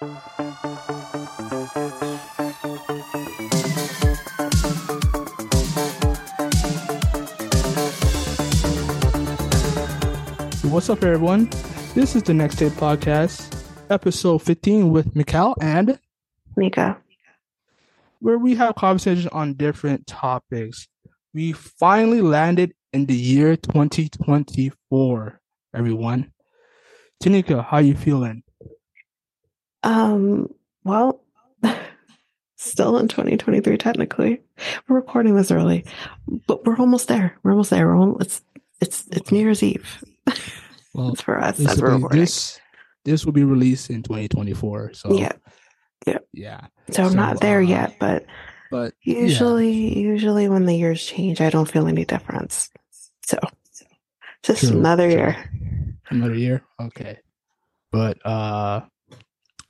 What's up, everyone? This is the Next Take Podcast, episode 15 with Mikel and Mika. where we have conversations on different topics. We finally landed in the year 2024, everyone. Tanyka, how you feeling? Um, well, still in 2023 technically. We're recording this early, but we're almost there. We're almost there. We're almost, it's it's it's New Year's Eve. Well, for us as we're recording. this this will be released in 2024. So yeah. yeah. Yeah. So I'm so, not there uh, yet, but But usually usually when the years change, I don't feel any difference. So just True, another true. year. another year okay but uh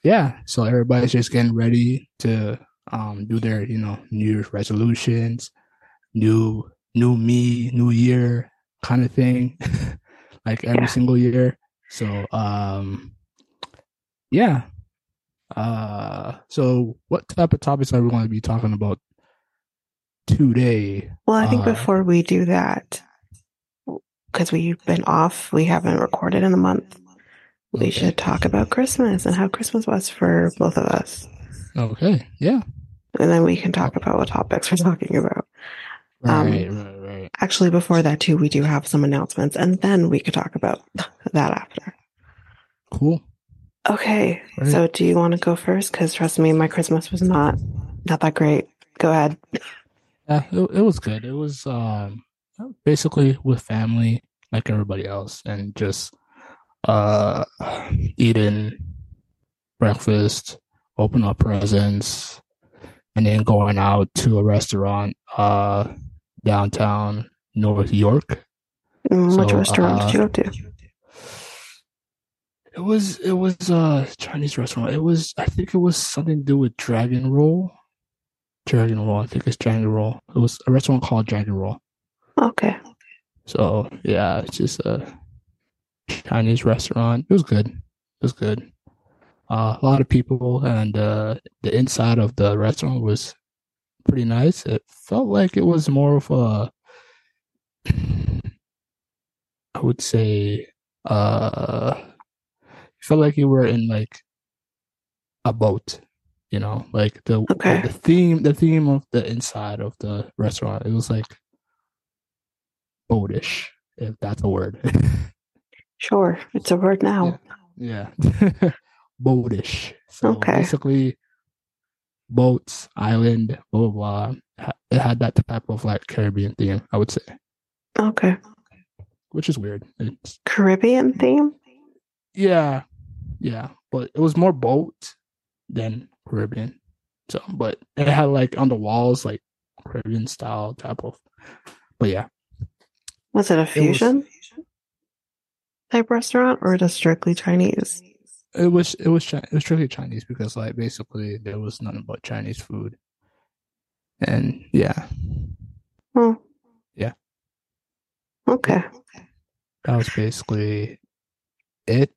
yeah so everybody's just getting ready to um do their you know new year's resolutions new new me new year kind of thing like every Yeah. single year so um yeah uh so what type of topics are we going to be talking about today Well, I think Uh, before we do that, because we've been off, we haven't recorded in a month. We should talk about Christmas and how Christmas was for both of us. okay yeah And then we can talk about what topics we're talking about. Um, right right right Actually, before that, too, we do have some announcements, and then we could talk about that after. cool Okay. Right. So, do you want to go first? Because trust me, my Christmas was not not that great. Go ahead. Yeah, it, it was good. It was um basically with family like everybody else and just uh eating breakfast, open up presents, and then going out to a restaurant uh downtown North York. Mm, Which So, restaurant did you uh, go to? It was it was a Chinese restaurant. It was I think it was something to do with Dragon Roll. Dragon Roll, I think it's Dragon Roll. It was a restaurant called Dragon Roll. Okay. So yeah, it's just a Chinese restaurant. It was good. It was good. Uh, a lot of people, and uh, the inside of the restaurant was pretty nice. It felt like it was more of a, I would say, uh, it felt like you were in like a boat. You know, like the Okay. the theme, the theme of the inside of the restaurant. It was like boatish, if that's a word. Sure. It's a word now. yeah. boatish. So Okay. basically boats, island, blah blah blah. It had that type of like Caribbean theme, I would say. Okay. Which is weird. It's Caribbean theme? yeah. Yeah. But it was more boat than Caribbean. So but it had like on the walls like Caribbean style type of but yeah. Was it a was- fusion type restaurant or just strictly Chinese? It was it was it was strictly Chinese because like basically there was nothing but Chinese food, and yeah, Oh. Yeah. Okay. that was basically it.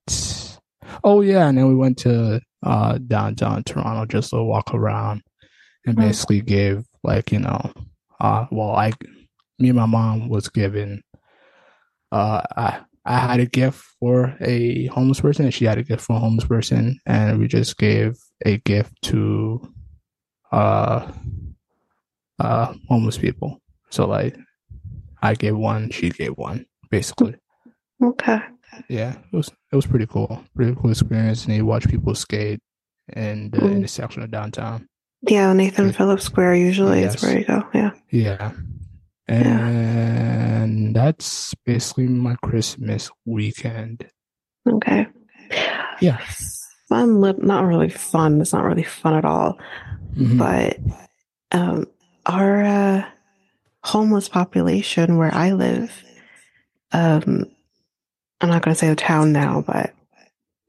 Oh yeah, and then we went to uh downtown Toronto just to walk around and Hmm. basically give like you know uh well I me and my mom was given uh I I had a gift for a homeless person and she had a gift for a homeless person and we just gave a gift to uh uh homeless people. So like I gave one, she gave one, basically. Okay. Yeah, it was it was pretty cool, pretty cool experience. And you watch people skate in the Mm. intersection of downtown. Yeah, Nathan Yeah. Phillips Square usually Yes. is where you go. Yeah. Yeah, and that's basically my Christmas weekend. Okay. Yeah, Fun, not really fun. It's not really fun at all. Mhm. But um, our uh, homeless population where I live, um, I'm not going to say the town now, but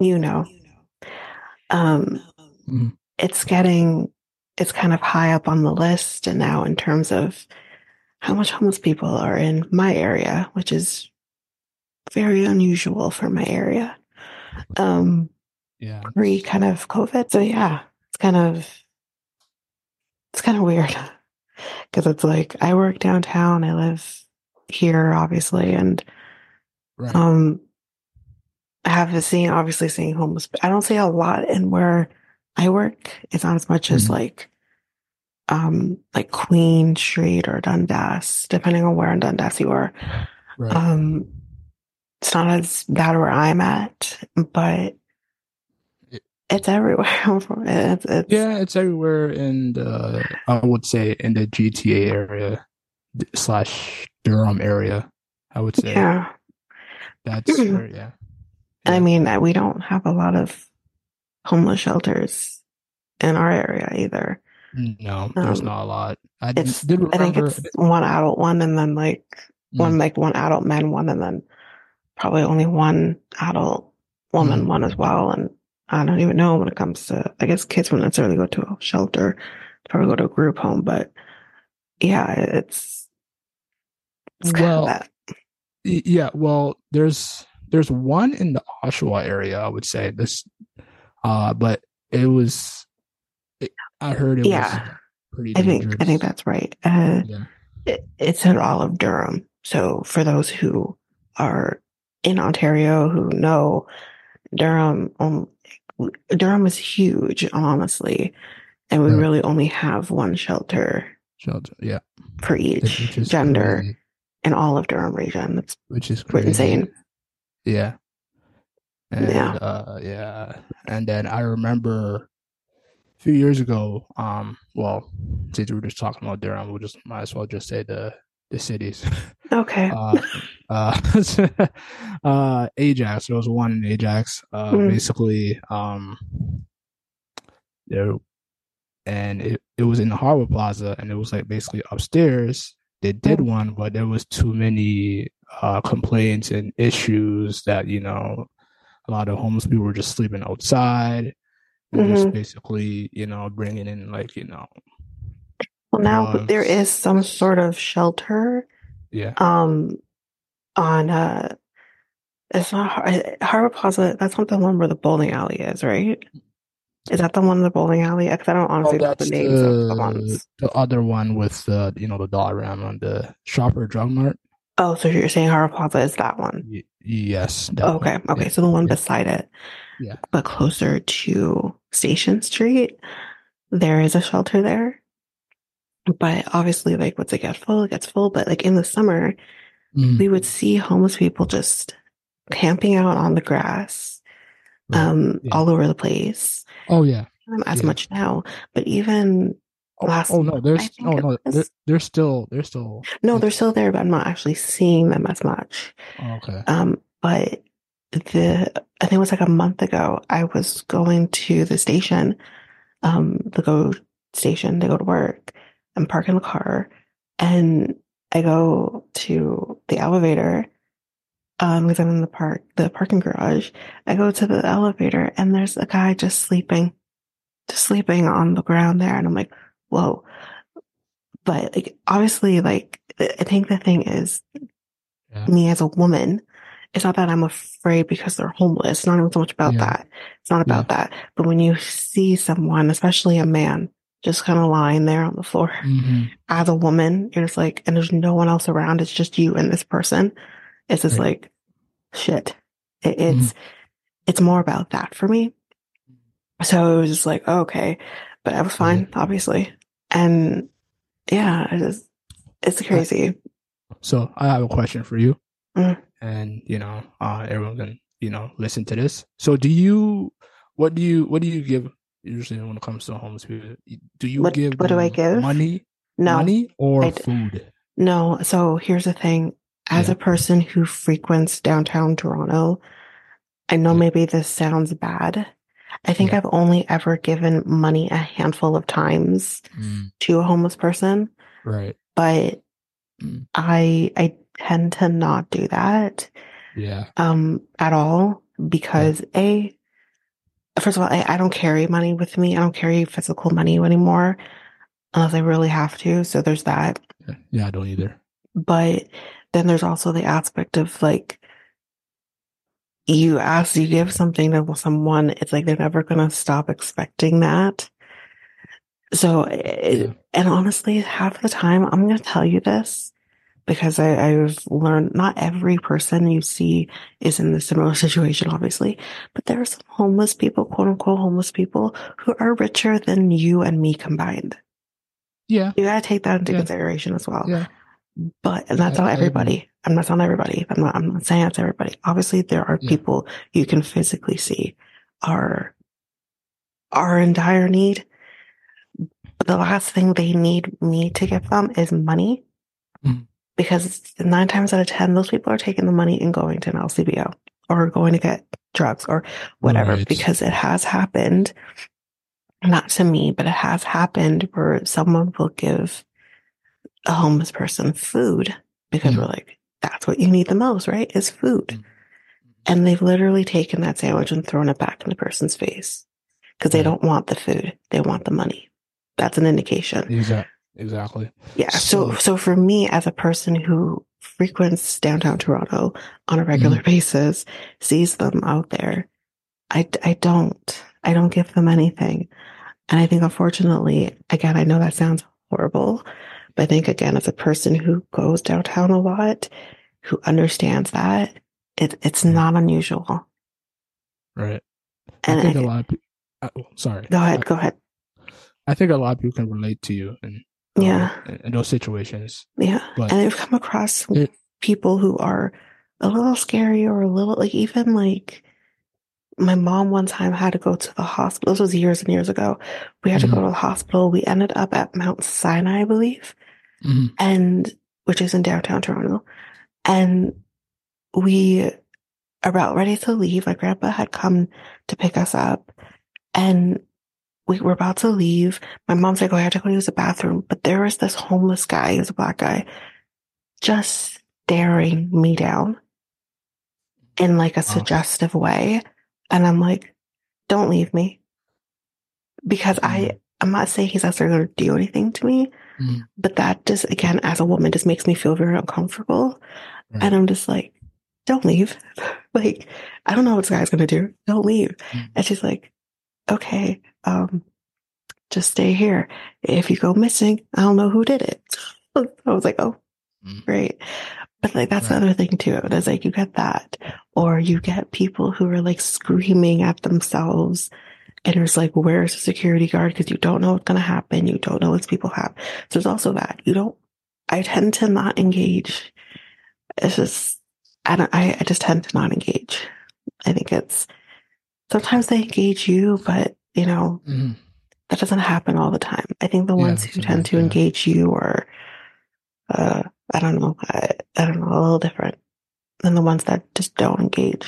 you know, um, Mhm. it's getting, it's kind of high up on the list and now in terms of how much homeless people are in my area, which is very unusual for my area. Um, Yeah. pre kind of COVID. So yeah, it's kind of it's kind of weird because it's like I work downtown, I live here, obviously, and Right. um, I have seen obviously seeing homeless. I don't see a lot in where I work. It's not as much as Mhm. like um like Queen Street or Dundas, depending on where in Dundas you are. right. Um, it's not as bad where I'm at, but it's everywhere. it's, it's, yeah, it's everywhere in the I would say in the GTA area slash Durham area. I would say yeah. that's Mhm. where yeah. And I mean, we don't have a lot of homeless shelters in our area either. No, there's Um, not a lot. I It's, did I think it's one adult one and then like one, Mm, like one adult man one and then probably only one adult woman Mhm. one as well. And I don't even know when it comes to, I guess kids wouldn't necessarily go to a shelter, probably go to a group home, but yeah, it's, it's kind Well, of that. yeah, well, there's there's one in the Oshawa area. I would say this, uh, but it was. I heard it Yeah. was pretty I think, I think that's right. Uh, yeah. it, it's in all of Durham. So for those who are in Ontario who know Durham, um, Durham is huge, honestly, and we Right. really only have one shelter Shelter. Yeah, for each gender crazy, in all of Durham region. That's which is crazy. insane. Yeah. And Yeah. uh yeah. And then I remember few years ago, um, well, since we were just talking about Durham, we'll just might as well just say the the cities. Okay. uh uh uh Ajax. There was one in Ajax. Uh Mm. basically um there and it, it was in the Harwood Plaza and it was like basically upstairs. They did Mm. one, but there was too many uh complaints and issues that, you know, a lot of homeless people were just sleeping outside and just basically, you know, bringing in like, you know, well, now there is some sort of shelter yeah. um, on, uh, it's not Har- Harbor Plaza. That's not the one where the bowling alley is, right? Is that the one in the bowling alley? Because I don't honestly know the names of the the, ones. the other one with the, you know, the Dollarama on the shopper drug mart. Oh, so you're saying Harbor Plaza is that one? Y- yes. that one. Okay, okay. Yeah. So the one Yeah. beside it, Yeah. but closer to Station Street, there is a shelter there. But obviously, like once it gets full, it gets full. But like in the summer, Mhm. we would see homeless people just camping out on the grass, Right. um, Yeah. all over the place. Oh yeah. As Yeah. much now, but even Oh, last oh no, there's think no no, they're, they're still they're still no, they're still there, but I'm not actually seeing them as much. oh, okay. Um, but the I think it was like a month ago. I was going to the station, um, the go station to go to work, and park in the car, and I go to the elevator. Um, because I'm in the park, the parking garage. I go to the elevator, and there's a guy just sleeping, just sleeping on the ground there, and I'm like, whoa. But like, obviously, like, I think the thing is, Yeah. me as a woman, it's not that I'm afraid because they're homeless. It's not even so much about Yeah. that. It's not about that. But when you see someone, especially a man, just kind of lying there on the floor hmm as a woman, you're just like, and there's no one else around. It's just you and this person. It's just Right. like, shit. It, it's, it's more about that for me. So it was just like, okay, but I was fine, obviously. And yeah, it is, it's crazy. So I have a question for you, Mm. And you know, uh, everyone can you know listen to this. So do you? What do you? What do you give usually when it comes to homeless people? Do you What- give? what do I give? Money, No, money, or food? No, so here's the thing. As Yeah. a person who frequents downtown Toronto, I know Yeah. maybe this sounds bad. I think Yeah. I've only ever given money a handful of times Mm, to a homeless person, right. but Mm. I I tend to not do that Yeah. um at all because a first of all I, I don't carry money with me. I don't carry physical money anymore unless I really have to. So there's that. Yeah. Yeah. I don't either. but then there's also the aspect of like you ask, you give something to someone, it's like they're never going to stop expecting that. So, Yeah. and honestly, half the time, I'm going to tell you this because I, I've learned not every person you see is in the similar situation, obviously, but there are some homeless people, quote unquote homeless people, who are richer than you and me combined. Yeah. You got to take that into Yeah. consideration as well. Yeah. But and that's not everybody. I'm not saying everybody. I'm not. I'm not saying it's everybody. Obviously, there are Yeah. people you can physically see are are in dire need. But the last thing they need me to give them is money. Because nine times out of ten, those people are taking the money and going to an LCBO or going to get drugs or whatever. Right. Because it has happened, not to me, but it has happened where someone will give a homeless person food because Mhm. we're like, that's what you need the most, right? Is food. Mhm. And they've literally taken that sandwich and thrown it back in the person's face because they Right. don't want the food. They want the money. That's an indication. Exactly. Exactly. Yeah. So, So- so for me as a person who frequents downtown Toronto on a regular Mm-hmm. basis, sees them out there, I, I don't, I don't give them anything. And I think unfortunately, again, I know that sounds horrible, but I think again, as a person who goes downtown a lot, who understands that, it, it's not unusual. Right. And I think I- a lot of people. Oh, sorry. Go ahead, go ahead. I think a lot of people can relate to you uh, Yeah. in, in those situations. Yeah. But- and I've come across It- people who are a little scary or a little like even like my mom one time had to go to the hospital. This was years and years ago. We had to go Mhm. to the hospital. We ended up at Mount Sinai, I believe, Mhm. and which is in downtown Toronto. And we are about ready to leave. My grandpa had come to pick us up and we were about to leave. My mom's like, Oh, I have to go use the bathroom. But there was this homeless guy, he was a black guy, just staring me down in like a suggestive way. And I'm like, don't leave me. Because I, I'm not saying he's necessarily going to do anything to me, Mhm. but that just, again, as a woman, just makes me feel very uncomfortable. Right. And I'm just like, don't leave. like, I don't know what this guy's going to do. Don't leave. Mhm. And she's like, okay, um, just stay here. If you go missing, I don't know who did it. I was like, oh, Mhm. great. But like, that's the Right. other thing too. There's like, you get that, or you get people who are like screaming at themselves. And it's like, where's the security guard? Because you don't know what's going to happen. You don't know what people have. So there's also that. You don't, I tend to not engage. It's just, I don't, I, I just tend to not engage. I think it's, sometimes they engage you, but you know, Mhm. that doesn't happen all the time. I think the Yeah, ones who tend to yeah. engage you are, uh, I don't know, I, I don't know, a little different than the ones that just don't engage.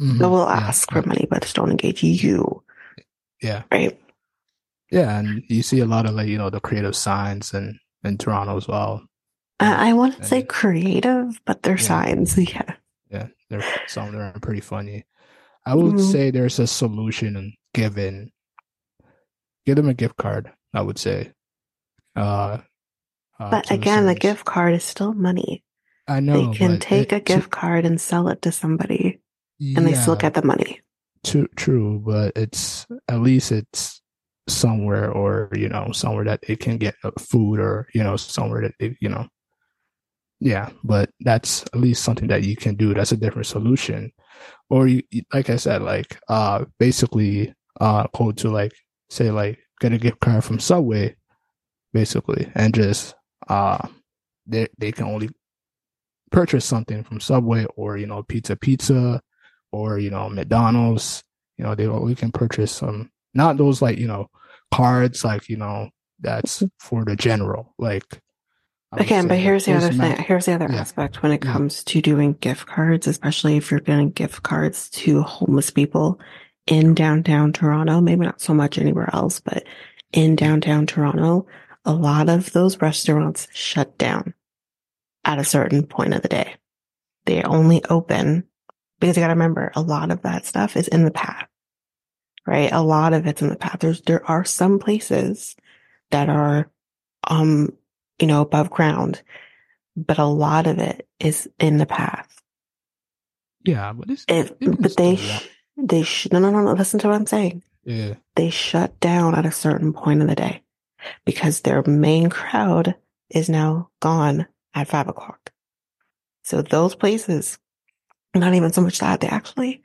Mhm. They will ask yeah. for money, but just don't engage you, Yeah. right? Yeah. And you see a lot of like, you know, the creative signs in, in Toronto as well. I, I wouldn't say creative, but they're signs. Yeah. Yeah. They're, some of them are pretty funny. I would Mhm. say there's a solution in giving, give them a gift card, I would say. Uh, uh, But to the again, the gift card is still money. I know. they can take it- a gift card and sell it to somebody and they still get the money. True, true, but it's at least it's somewhere, or you know, somewhere that it can get uh, food, or you know, somewhere that it, you know, yeah. But that's at least something that you can do. That's a different solution, or you- like I said, like uh, basically, uh, go to like say like get a gift card from Subway, basically, and just uh, they they can only purchase something from Subway or you know Pizza Pizza or you know McDonald's. You know they we can purchase some not those like you know cards like you know that's for the general like. Again, but here's the other thing. Here's the other Yeah. aspect when it Yeah. comes to doing gift cards, especially if you're getting gift cards to homeless people in downtown Toronto, maybe not so much anywhere else, but in downtown Toronto, a lot of those restaurants shut down at a certain point of the day. They only open because you got to remember a lot of that stuff is in the path, right? A lot of it's in the path. There's, there are some places that are, um, you know, above ground, but a lot of it is in the path. Yeah, but it but they, still walk. sh- they, sh- no, no, no, no, listen to what I'm saying. yeah, They shut down at a certain point in the day because their main crowd is now gone at five o'clock. So those places, not even so much that they actually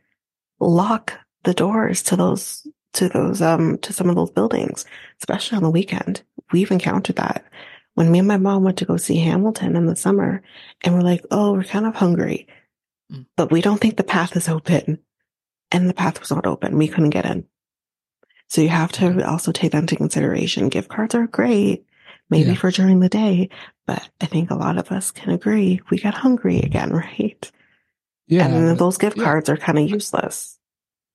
lock the doors to those, to those, um, to some of those buildings, especially on the weekend. We've encountered that when me and my mom went to go see Hamilton in the summer and we're like, Oh, we're kind of hungry, Mm. but we don't think the path is open and the path was not open. We couldn't get in. So you have to mm-hmm. also take that into consideration. Gift cards are great, maybe Yeah. for during the day, but I think a lot of us can agree we got hungry again, right? yeah, and those gift yeah. cards are kind of useless.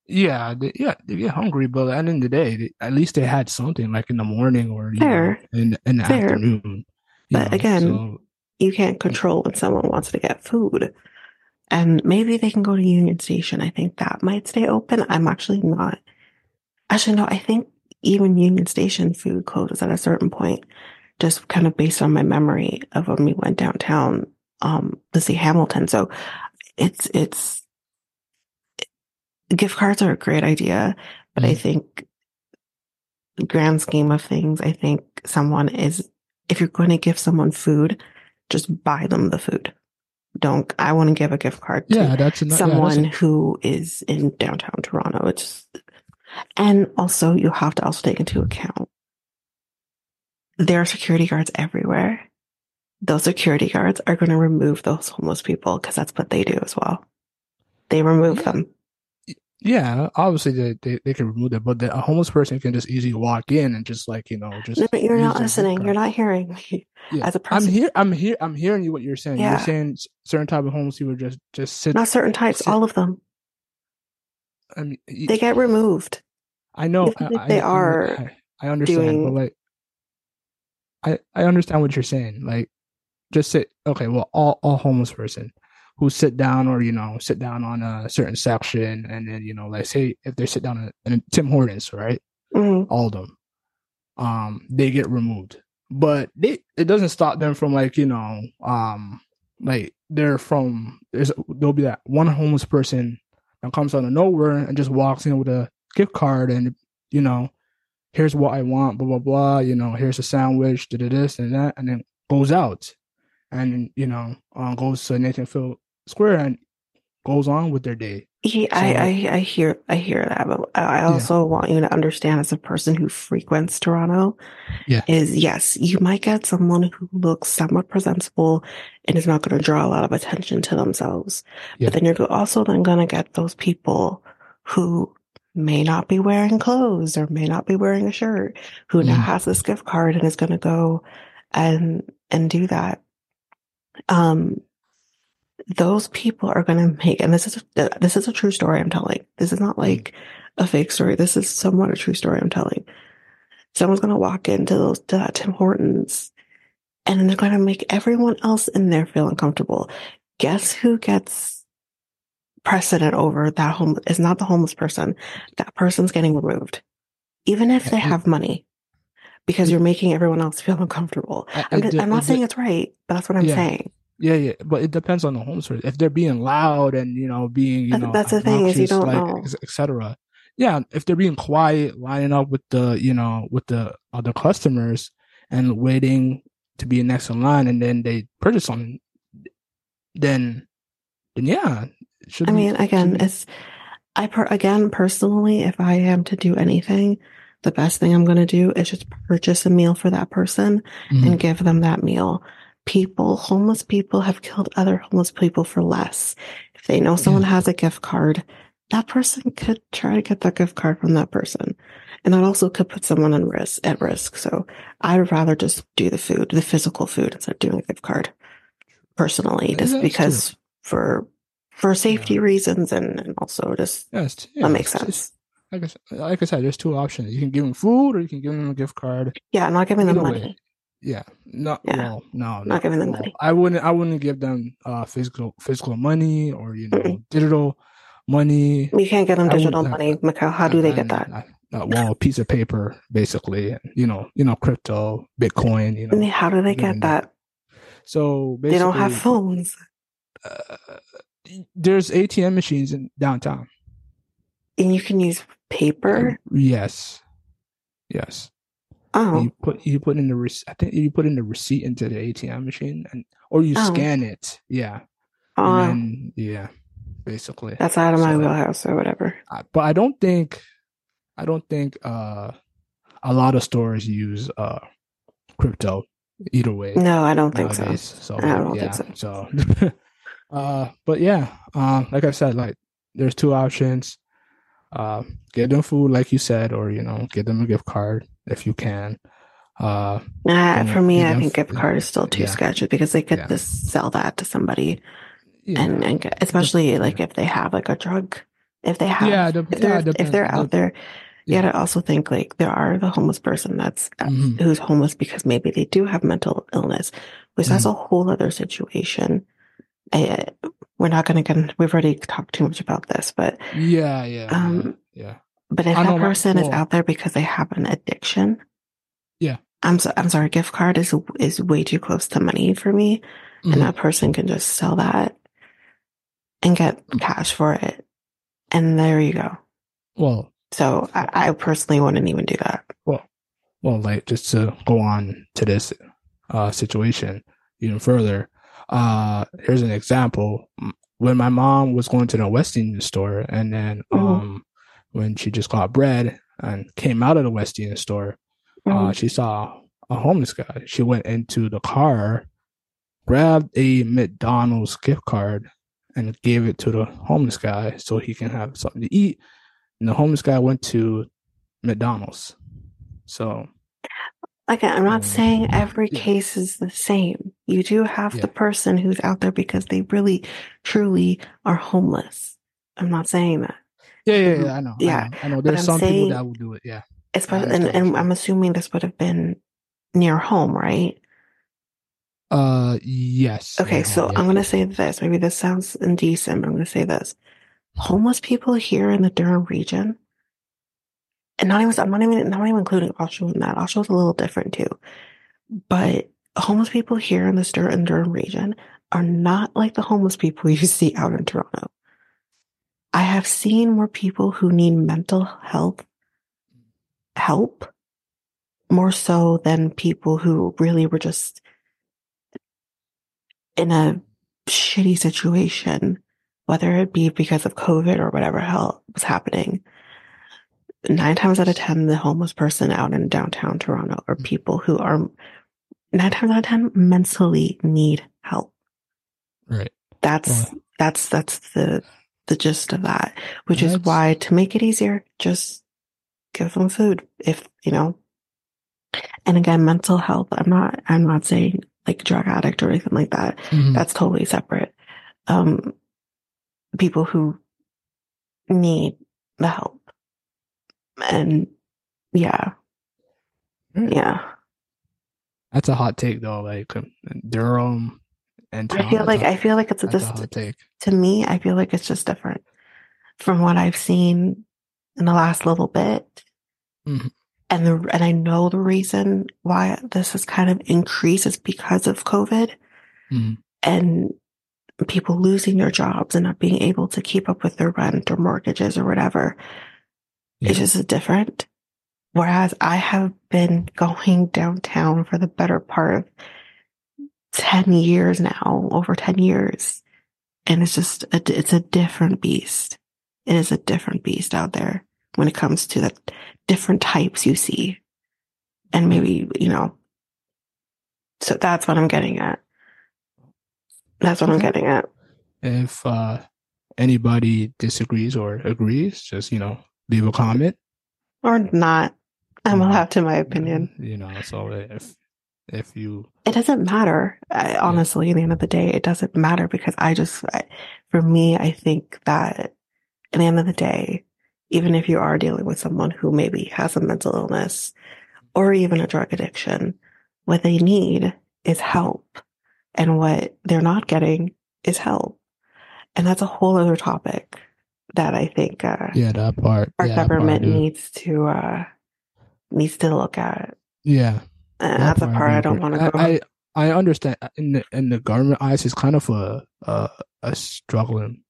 yeah, they, yeah. They get hungry, but at the end of the day, they, at least they had something like in the morning or you know, Fair. in in the Fair. afternoon. But know, again, so- You can't control when someone wants to get food. And maybe they can go to Union Station. I think that might stay open. I'm actually not. Actually, no, I think even Union Station food closes at a certain point, just kind of based on my memory of when we went downtown um, to see Hamilton. So it's, it's, gift cards are a great idea, but I Mhm. think grand scheme of things, I think someone is, if you're going to give someone food, just buy them the food. Don't, I want to give a gift card to yeah, that's ano- yeah, that's someone who is in downtown Toronto. It's, and also you have to also take into account there are security guards everywhere. Those security guards are going to remove those homeless people because that's what they do as well. They remove Yeah. them. Yeah, obviously they, they, they can remove that, but the, a homeless person can just easily walk in and just like you know just. No, you're not listening. You're not hearing. Yeah. as a person. I'm here. I'm here. I'm hearing you. What you're saying. Yeah. You're saying certain type of homeless people just just sit. Not certain types, sit- all of them. I mean, They get removed. I know. I, they I, are I, I understand, doing- but like, I I understand what you're saying. Like, just sit. Okay, well, all all homeless person who sit down or you know sit down on a certain section, and then you know, like say if they sit down in Tim Hortons, right? Mhm. all of them um they get removed but they it doesn't stop them from like you know um like they're from there's there'll be that one homeless person that comes out of nowhere and just walks in with a gift card and you know here's what i want blah blah blah you know here's a sandwich da da this and that and then goes out and you know uh, goes to nathan phil square and goes on with their day Yeah, So- I, I, I hear, I hear that, but I also want you to understand as a person who frequents Toronto, Yeah. is yes, you might get someone who looks somewhat presentable and is not going to draw a lot of attention to themselves. Yeah. But then you're also then going to get those people who may not be wearing clothes or may not be wearing a shirt, who now Mm. has this gift card and is going to go and, and do that. Um, those people are going to make, and this is a, this is a true story I'm telling. This is not like a fake story. This is somewhat a true story I'm telling. Someone's going to walk into those to that Tim Hortons, and then they're going to make everyone else in there feel uncomfortable. Guess who gets precedent over that home? Is not the homeless person. That person's getting removed, even if they have money, because you're making everyone else feel uncomfortable. I- I'm not saying it's right, but that's what I'm Yeah. saying. Yeah, yeah, but it depends on the home service. If they're being loud and you know being you know that's the thing is you don't like, know. etc. Yeah, if they're being quiet, lining up with the you know with the other customers and waiting to be next in line, and then they purchase something, then then yeah, should I mean, again, it's I per, again personally, if I am to do anything, the best thing I'm going to do is just purchase a meal for that person Mhm. and give them that meal. People, homeless people have killed other homeless people for less. If they know someone mm. has a gift card, that person could try to get that gift card from that person. And that also could put someone in risk, at risk. So I'd rather just do the food, the physical food instead of doing a gift card personally, just that's because for, for safety reasons and, and also just, yes, yeah, that makes sense. Like I, said, like I said, there's two options. You can give them food, or you can give them a gift card. Yeah, I'm not giving them Either way. Yeah, no, Yeah. well, no, Not no. giving them well, money. I wouldn't. I wouldn't give them uh physical physical money or you know Mm-mm. digital money. You can't get them digital money. Mikel, how do they get that? and- uh, well, a piece of paper, basically. You know, you know, crypto, Bitcoin. You I mean, know, how do they get that. so They don't have phones. uh, there's ATM machines in downtown. And you can use paper. Yes, yes. Oh, You put you put in the rec- I think you put in the receipt into the ATM machine and or you Oh. scan it. Yeah, uh, and then, yeah, basically. that's out of my So- wheelhouse or whatever. I- but I don't think I don't think uh a lot of stores use uh crypto either way No, I don't think nowadays. so. So, I don't yeah, think so uh but yeah, um like I said, like there's two options. Uh get them food like you said, or you know, get them a gift card if you can. Uh And for me, I think gift card is still too yeah. sketchy because they could Yeah. just sell that to somebody, yeah. and, and especially like if they have like a drug, if they have, yeah, the, if they're yeah, if they're out there, you yeah. gotta also think like there are the homeless person that's Mhm. who's homeless because maybe they do have mental illness, which that's Mm-hmm. a whole other situation. I, we're not to get. We've already talked too much about this, but Yeah, yeah, Um, yeah. But if I that my- person is out there because they have an addiction, Yeah. I'm so, I'm sorry. Gift card is is way too close to money for me, Mhm. and that person can just sell that and get cash for it, and there you go. Well, So I, I personally wouldn't even do that. well, well, like just to go on to this uh, situation even further. Uh, here's an example. When my mom was going to the West Indian store, and then Mhm. um, when she just got bread and came out of the West Indian store, Mm-hmm. uh, she saw a homeless guy. She went into the car, grabbed a McDonald's gift card, and gave it to the homeless guy so he can have something to eat. And the homeless guy went to McDonald's. So Again, I'm not Um, saying every yeah. case is the same. You do have Yeah. the person who's out there because they really, truly are homeless. I'm not saying that. Yeah, yeah, yeah I know. I Yeah, know. I know. There's some saying- people that will do it. Yeah. Especially, and, and I'm assuming this would have been near home, right? Uh, yes. Okay, so yeah. I'm going to say this. Maybe this sounds indecent, but I'm going to say this. Homeless people here in the Durham region, and not even, I'm not even, not even including Oshawa in that. Oshawa's a little different too. But homeless people here in the Durham, Durham region are not like the homeless people you see out in Toronto. I have seen more people who need mental health help more so than people who really were just in a shitty situation, whether it be because of COVID or whatever hell was happening. Nine times out of 10, the homeless person out in downtown Toronto are mm. people who are nine times out of 10 mentally need help. right. That's, Well- that's, that's the, the gist of that, which is why to make it easier, just give them food if, you know, and again, mental health. I'm not, I'm not saying like drug addict or anything like that. Mhm. That's totally separate. Um, people who need the help. And yeah, Right. yeah. That's a hot take, though. Like um, Durham and I feel like, I feel like it's just, take. to me, I feel like it's just different from what I've seen in the last little bit. Mhm. And the, and I know the reason why this has kind of increased is because of COVID Mhm. and people losing their jobs and not being able to keep up with their rent or mortgages or whatever. It's Yeah. just different. Whereas I have been going downtown for the better part of 10 years now, over 10 years. And it's just, a, it's a different beast. It is a different beast out there when it comes to the different types you see. And maybe, you know, so that's what I'm getting at. That's what I'm getting at. If uh, anybody disagrees or agrees, just you know, leave a comment. Or not. I'm allowed to my opinion. You know, so if if you It doesn't matter. I, honestly, at the end of the day, it doesn't matter because I just, I, for me, I think that at the end of the day, even if you are dealing with someone who maybe has a mental illness or even a drug addiction, what they need is help. And what they're not getting is help. And that's a whole other topic that I think, uh, yeah, that part, our yeah, that part, government needs to, uh, needs to look at. yeah, That that's a part I do don't want to go. I, I I understand in the in the government eyes, it's kind of a a, a struggling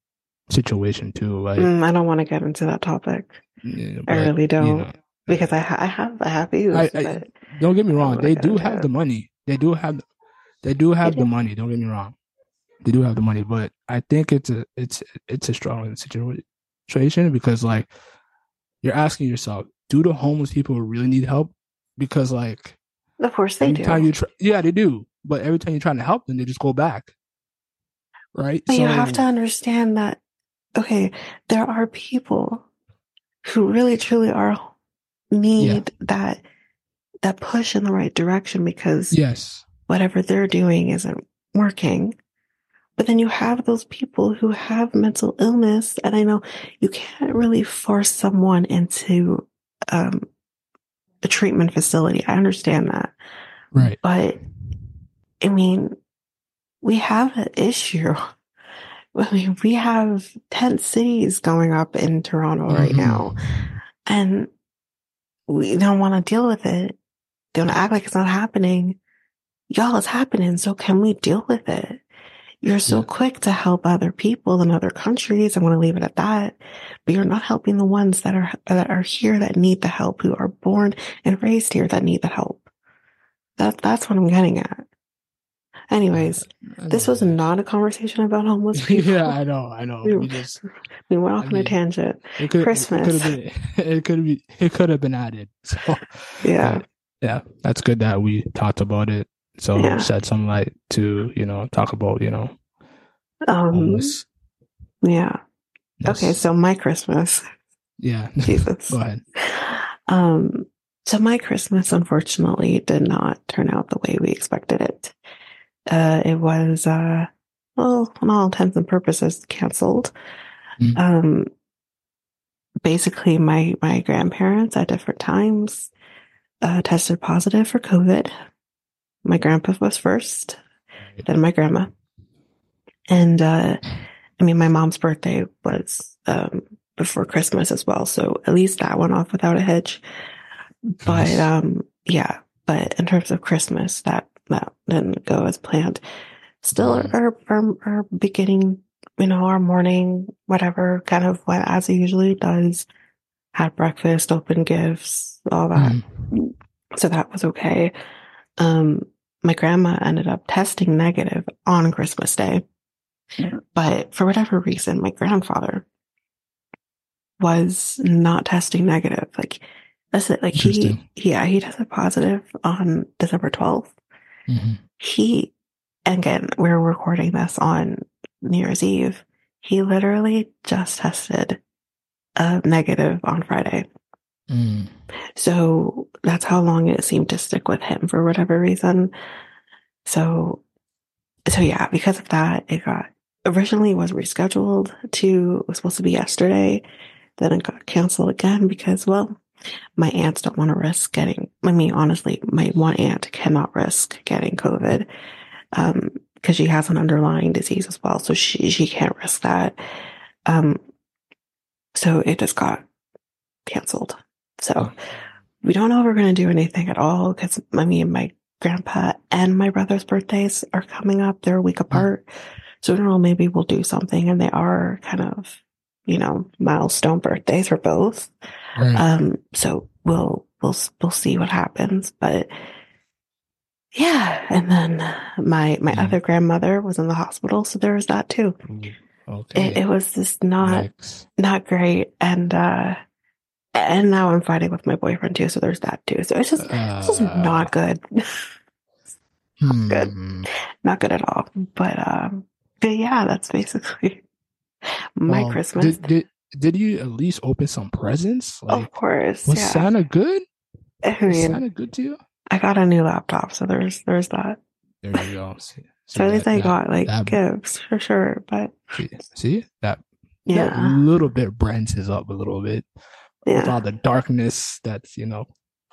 situation too. Like Mm, I don't want to get into that topic. yeah, I really don't know, because I ha- I have I have views, I- I- but don't get me wrong. They do have it. the money. They do have they do have They the do. money. Don't get me wrong. They do have the money, but I think it's a it's it's a struggling situation because like you're asking yourself, do the homeless people really need help? Because like of course they every do. time you try, yeah, they do. But every time you're trying to help them, they just go back. Right? But you have to understand that, okay, there are people who really truly are need that that push in the right direction because Yes. whatever they're doing isn't working. But then you have those people who have mental illness, and I know you can't really force someone into um, a treatment facility. I understand that. Right. But I mean, we have an issue. I mean, we have tent cities going up in Toronto right Mhm. now, and we don't want to deal with it. They to act like it's not happening. Y'all, it's happening. So can we deal with it? You're so Yeah. quick to help other people in other countries. I want to leave it at that. But you're not helping the ones that are that are here that need the help, who are born and raised here that need the help. That that's what I'm getting at. Anyways, this was not a conversation about homeless people. yeah, I know, I know. We- We just we went off I on mean, a tangent. it could Christmas. It could have been. It could be. It could have been added. So Yeah. yeah, that's good that we talked about it. So Yeah. shed some light to you know talk about you know Um. homeless. Yeah. Okay. So my Christmas. yeah, Jesus. go ahead. Um, so my Christmas unfortunately did not turn out the way we expected it. Uh, it was, uh, well, on all intents and purposes, canceled. Mm. Um, basically my, my grandparents at different times, uh, tested positive for COVID. My grandpa was first, then my grandma. And, uh, I mean, my mom's birthday was, um, before Christmas as well. So at least that went off without a hitch. But um yeah, but in terms of Christmas, that that didn't go as planned. Still Mhm. our, our our beginning, you know, our morning, whatever, kind of went as it usually does. Had breakfast, opened gifts, all that. Mhm. So that was okay. Um my grandma ended up testing negative on Christmas Day. But for whatever reason, my grandfather was not testing negative. Like that's it. Like he, yeah, he tested positive on December 12th. Mhm. He, and again, we're recording this on New Year's Eve. He literally just tested uh, negative on Friday. So that's how long it seemed to stick with him for whatever reason. So, so yeah, because of that, it got originally was rescheduled to was supposed to be yesterday. Then it got canceled again because, well, my aunts don't want to risk getting. I mean, honestly, my one aunt cannot risk getting COVID um, because she has an underlying disease as well, so she she can't risk that. Um, so it just got canceled. So we don't know if we're going to do anything at all because I mean, my grandpa and my brother's birthdays are coming up. They're a week apart. So I don't know, maybe we'll do something. And they are kind of, you know, milestone birthdays for both. Right. Um, so we'll, we'll, we'll see what happens. But yeah. And then my, my Yeah. other grandmother was in the hospital. So there was that too. Ooh, okay. It, it was just not, Yikes. not great. And, uh, and now I'm fighting with my boyfriend too. So there's that too. So it's just, it's just Uh, not good. good. hmm. not good at all. But, um, but yeah, that's basically my Well, Christmas. Did, did did you at least open some presents? Like, of course. was yeah. Santa good? I Was mean, Santa good to you? I got a new laptop. So there's, there's that. There you go. See, So at least I got like that- gifts for sure. But See, see that yeah, that little bit us up a little bit with yeah. all the darkness that's you know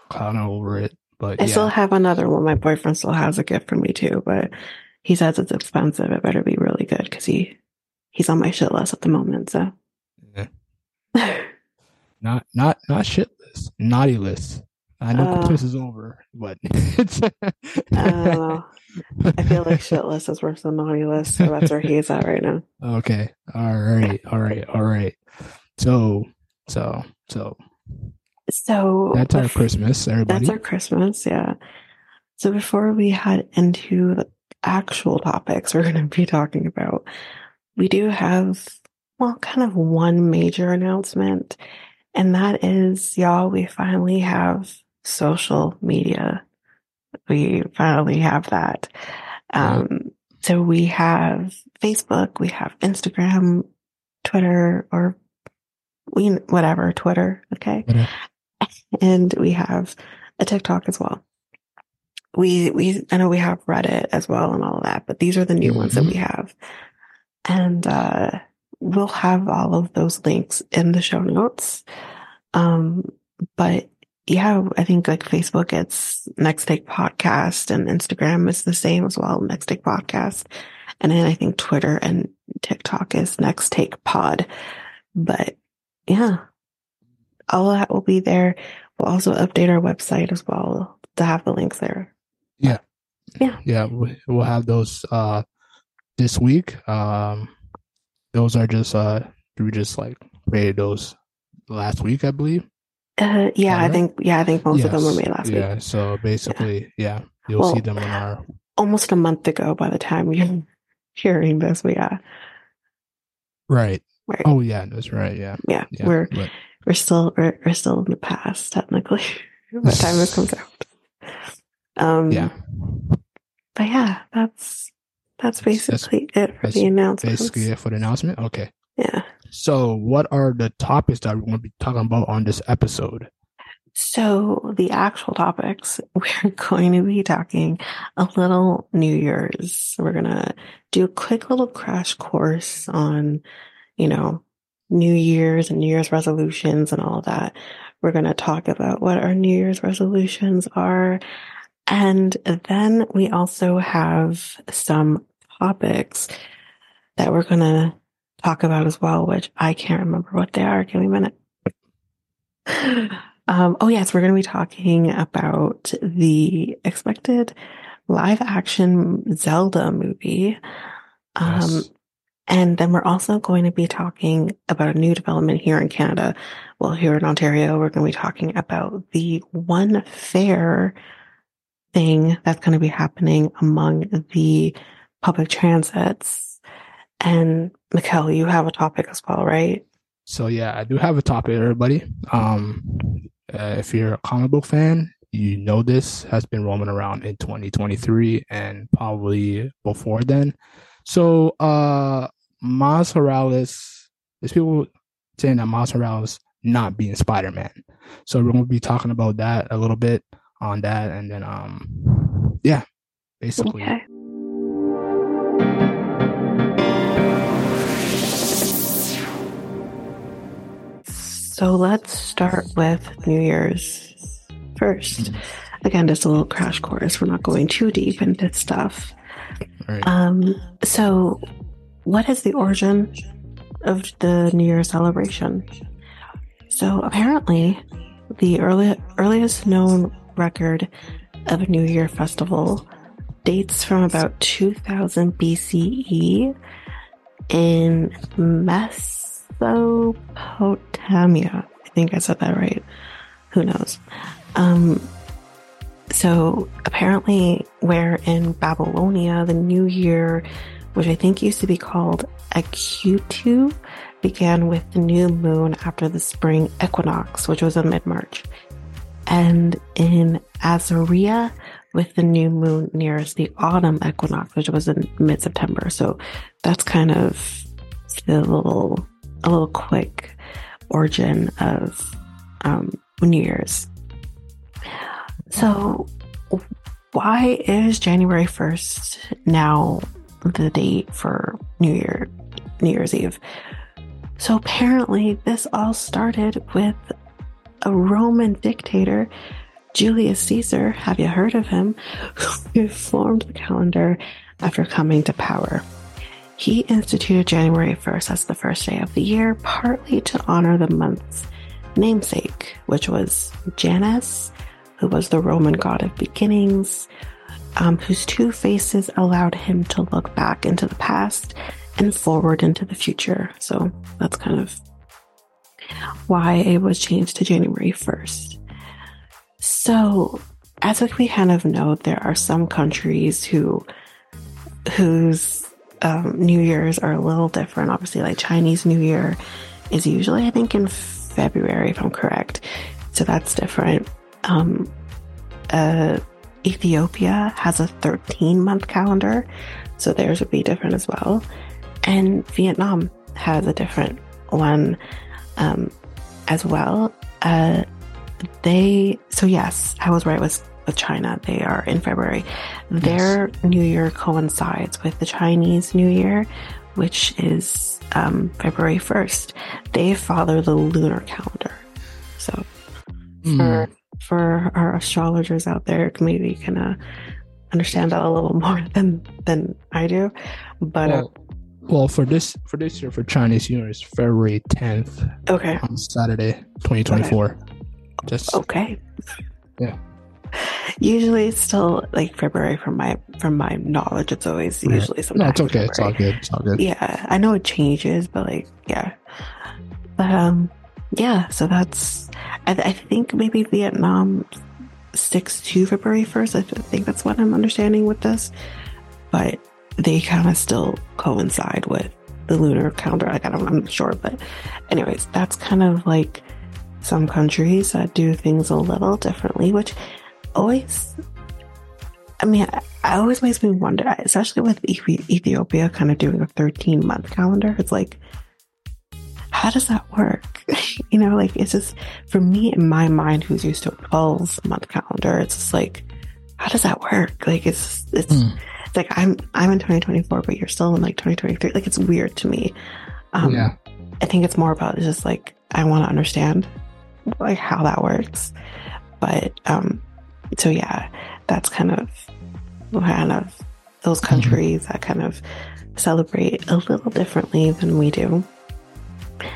clouding over it. But I yeah, still have another one. My boyfriend still has a gift for me too, but he says it's expensive. It better be really good because he, he's on my shit list at the moment. So Yeah. not not not shit list, naughty list. I know Uh, Christmas is over, but it's know. I feel like shit list is worse than naughty list, so that's where he's at right now. okay. All right, all right, all right. So, so, so So that's our Christmas, everybody. That's our Christmas, yeah. So before we head into the actual topics we're going to be talking about, we do have, well, kind of one major announcement, and that is, y'all, we finally have social media. We finally have that. Um, so we have Facebook, we have Instagram, Twitter, or we, whatever, Twitter, okay? Twitter. and we have a TikTok as well. We we I know we have Reddit as well and all of that, but these are the new ones that we have. And uh we'll have all of those links in the show notes. Um but yeah, I think like Facebook it's Next Take Podcast and Instagram is the same as well, Next Take Podcast. And then I think Twitter and TikTok is Next Take Pod. But yeah, all of that will be there. We'll also update our website as well to have the links there. yeah, Yeah. Yeah. we, we'll have those uh this week. Um, those are just uh, we just like created those last week, I believe. Uh, yeah, I think yeah, I think most of them were made last yeah, week. Yeah, so basically, yeah, you'll Well- see them on our Almost a month ago by the time you're hearing this, we yeah. right. Right. Oh yeah, that's right. Yeah, yeah. yeah. We're but- we're still we're, we're still in the past technically by the time this comes out. Um yeah, but yeah, that's that's basically it for the announcement. basically it for the announcement. Okay. Yeah. So, what are the topics that we're going to be talking about on this episode? So the actual topics, we're going to be talking a little New Year's. We're going to do a quick little crash course on, you know, New Year's and New Year's resolutions and all that. We're going to talk about what our New Year's resolutions are. And then we also have some topics that we're going to talk about as well, which I can't remember what they are. Give me a minute. Um, oh yes, we're going to be talking about the expected live action Zelda movie. Um, Yes. And then we're also going to be talking about a new development here in Canada. Well, here in Ontario, we're going to be talking about the one fare thing that's going to be happening among the public transits. And Mikel, you have a topic as well, right? So yeah, I do have a topic, everybody. Um, uh, if you're a comic book fan, you know this has been roaming around in 2023 and probably before then. So, uh, Miles Morales, there's people saying that Miles Morales not being Spider-Man. So we're going to be talking about that a little bit on that, and then um, yeah, basically. Okay. So let's start with New Year's first. Again, just a little crash course. We're not going too deep into stuff. All right. Um, so what is the origin of the New Year celebration? So apparently, the early, earliest known record of a New Year festival dates from about 2000 BCE in Mesopotamia. I think I said that right. Who knows? Um, so apparently, where in Babylonia, the new year, which I think used to be called Akitu, began with the new moon after the spring equinox, which was in mid March. And in Assyria, with the new moon nearest the autumn equinox, which was in mid September. So that's kind of the little, a little quick origin of um, New Year's. So, why is January 1st now the date for New Year, New Year's Eve? So, apparently, this all started with a Roman dictator, Julius Caesar. Have you heard of him? Who formed the calendar after coming to power. He instituted January 1st as the first day of the year, partly to honor the month's namesake, which was Janus, who was the Roman god of beginnings, um, whose two faces allowed him to look back into the past and forward into the future. So that's kind of why it was changed to January 1st. So, as we kind of know, there are some countries who whose um, New Year's are a little different. Obviously, like Chinese New Year is usually, I think, in February, if I'm correct. So that's different. Um, uh, Ethiopia has a 13 month calendar, so theirs would be different as well. And Vietnam has a different one um, as well. Uh, they, so yes, I was right with, with China. They are in February. Their yes. New Year coincides with the Chinese New Year, which is um, February 1st. They follow the lunar calendar. So mm. For our astrologers out there, maybe can uh, understand that a little more than than I do. But well, uh, well, for this for this year for Chinese New Year is February tenth. Okay. On Saturday, twenty twenty four. Just okay. Yeah. Usually it's still like February from my from my knowledge. It's always right. usually something. No, it's okay. It's all good. It's all good. Yeah, I know it changes, but like yeah, but um, yeah. So that's I, I think maybe Vietnam sticks to February first. I think that's what I'm understanding with this, but they kind of still coincide with the lunar calendar. Like I don't, I'm not sure, but anyways, that's kind of like some countries that do things a little differently, which always, I mean, I, always makes me wonder, especially with Ethiopia kind of doing a 13 month calendar. It's like, how does that work? you know, like it's just for me in my mind, who's used to a 12 month calendar, it's just like, how does that work? Like it's, it's, mm. it's like I'm, I'm in 2024, but you're still in like 2023. Like it's weird to me. Um, yeah. I think it's more about just like, I want to understand like how that works. But um, so yeah, that's kind of kind of those mm-hmm. countries mm-hmm. that kind of celebrate a little differently than we do.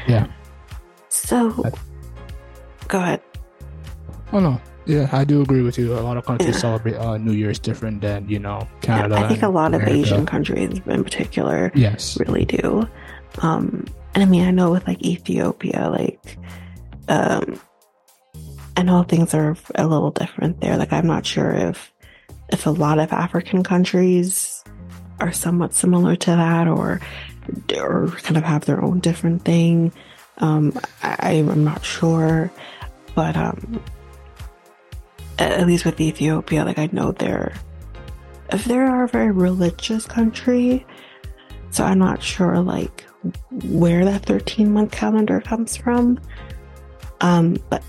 Yeah. So, go ahead. Oh no, yeah, I do agree with you. A lot of countries yeah. celebrate uh, New Year's different than you know Canada. Yeah, I think a lot America. of Asian countries, in particular, yes, really do. Um, and I mean, I know with like Ethiopia, like um, I know things are a little different there. Like I'm not sure if if a lot of African countries are somewhat similar to that, or or kind of have their own different thing. Um, I, am not sure, but um, at least with Ethiopia, like I know they're if they are a very religious country, so I'm not sure like where that 13 month calendar comes from. Um, but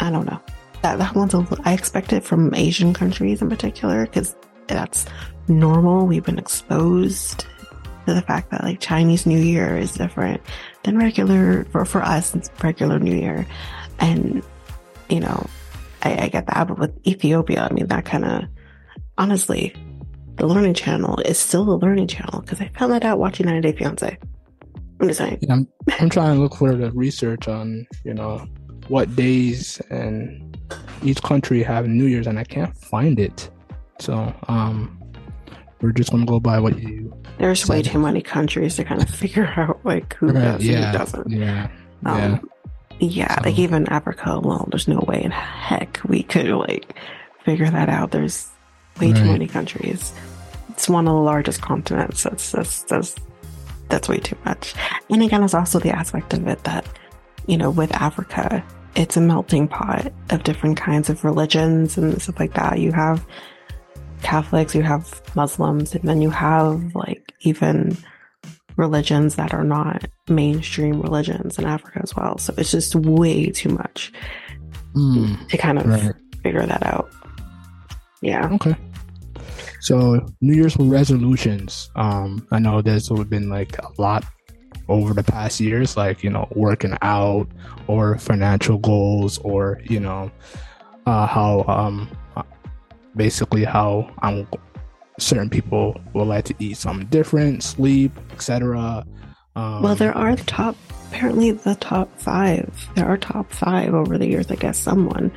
I don't know. That that one's a, I expect it from Asian countries in particular because that's normal. We've been exposed to the fact that like Chinese New Year is different than regular for for us. It's regular New Year, and you know, I, I get that. But with Ethiopia, I mean, that kind of honestly, the Learning Channel is still the Learning Channel because I found that out watching 90 Day Fiance. I'm just saying. Yeah, I'm, I'm trying to look for the research on you know what days and each country have New Year's, and I can't find it. So um, we're just gonna go by what you. There's said. way too many countries to kind of figure out like who right, does yeah, and who doesn't. Yeah. Um, yeah. Yeah, so. like even Africa alone, there's no way in heck we could like figure that out. There's way right. too many countries. It's one of the largest continents. That's that's that's that's way too much. And again, there's also the aspect of it that you know, with Africa, it's a melting pot of different kinds of religions and stuff like that. You have Catholics, you have Muslims, and then you have like even religions that are not mainstream religions in Africa as well. So it's just way too much mm, to kind of right. figure that out. Yeah. Okay. So New Year's resolutions. Um, I know there's been like a lot over the past years, like, you know, working out or financial goals or, you know, uh, how, um, basically how I'm, certain people would like to eat something different, sleep, etc. Um, well, there are the top, apparently the top five. There are top five over the years. I guess someone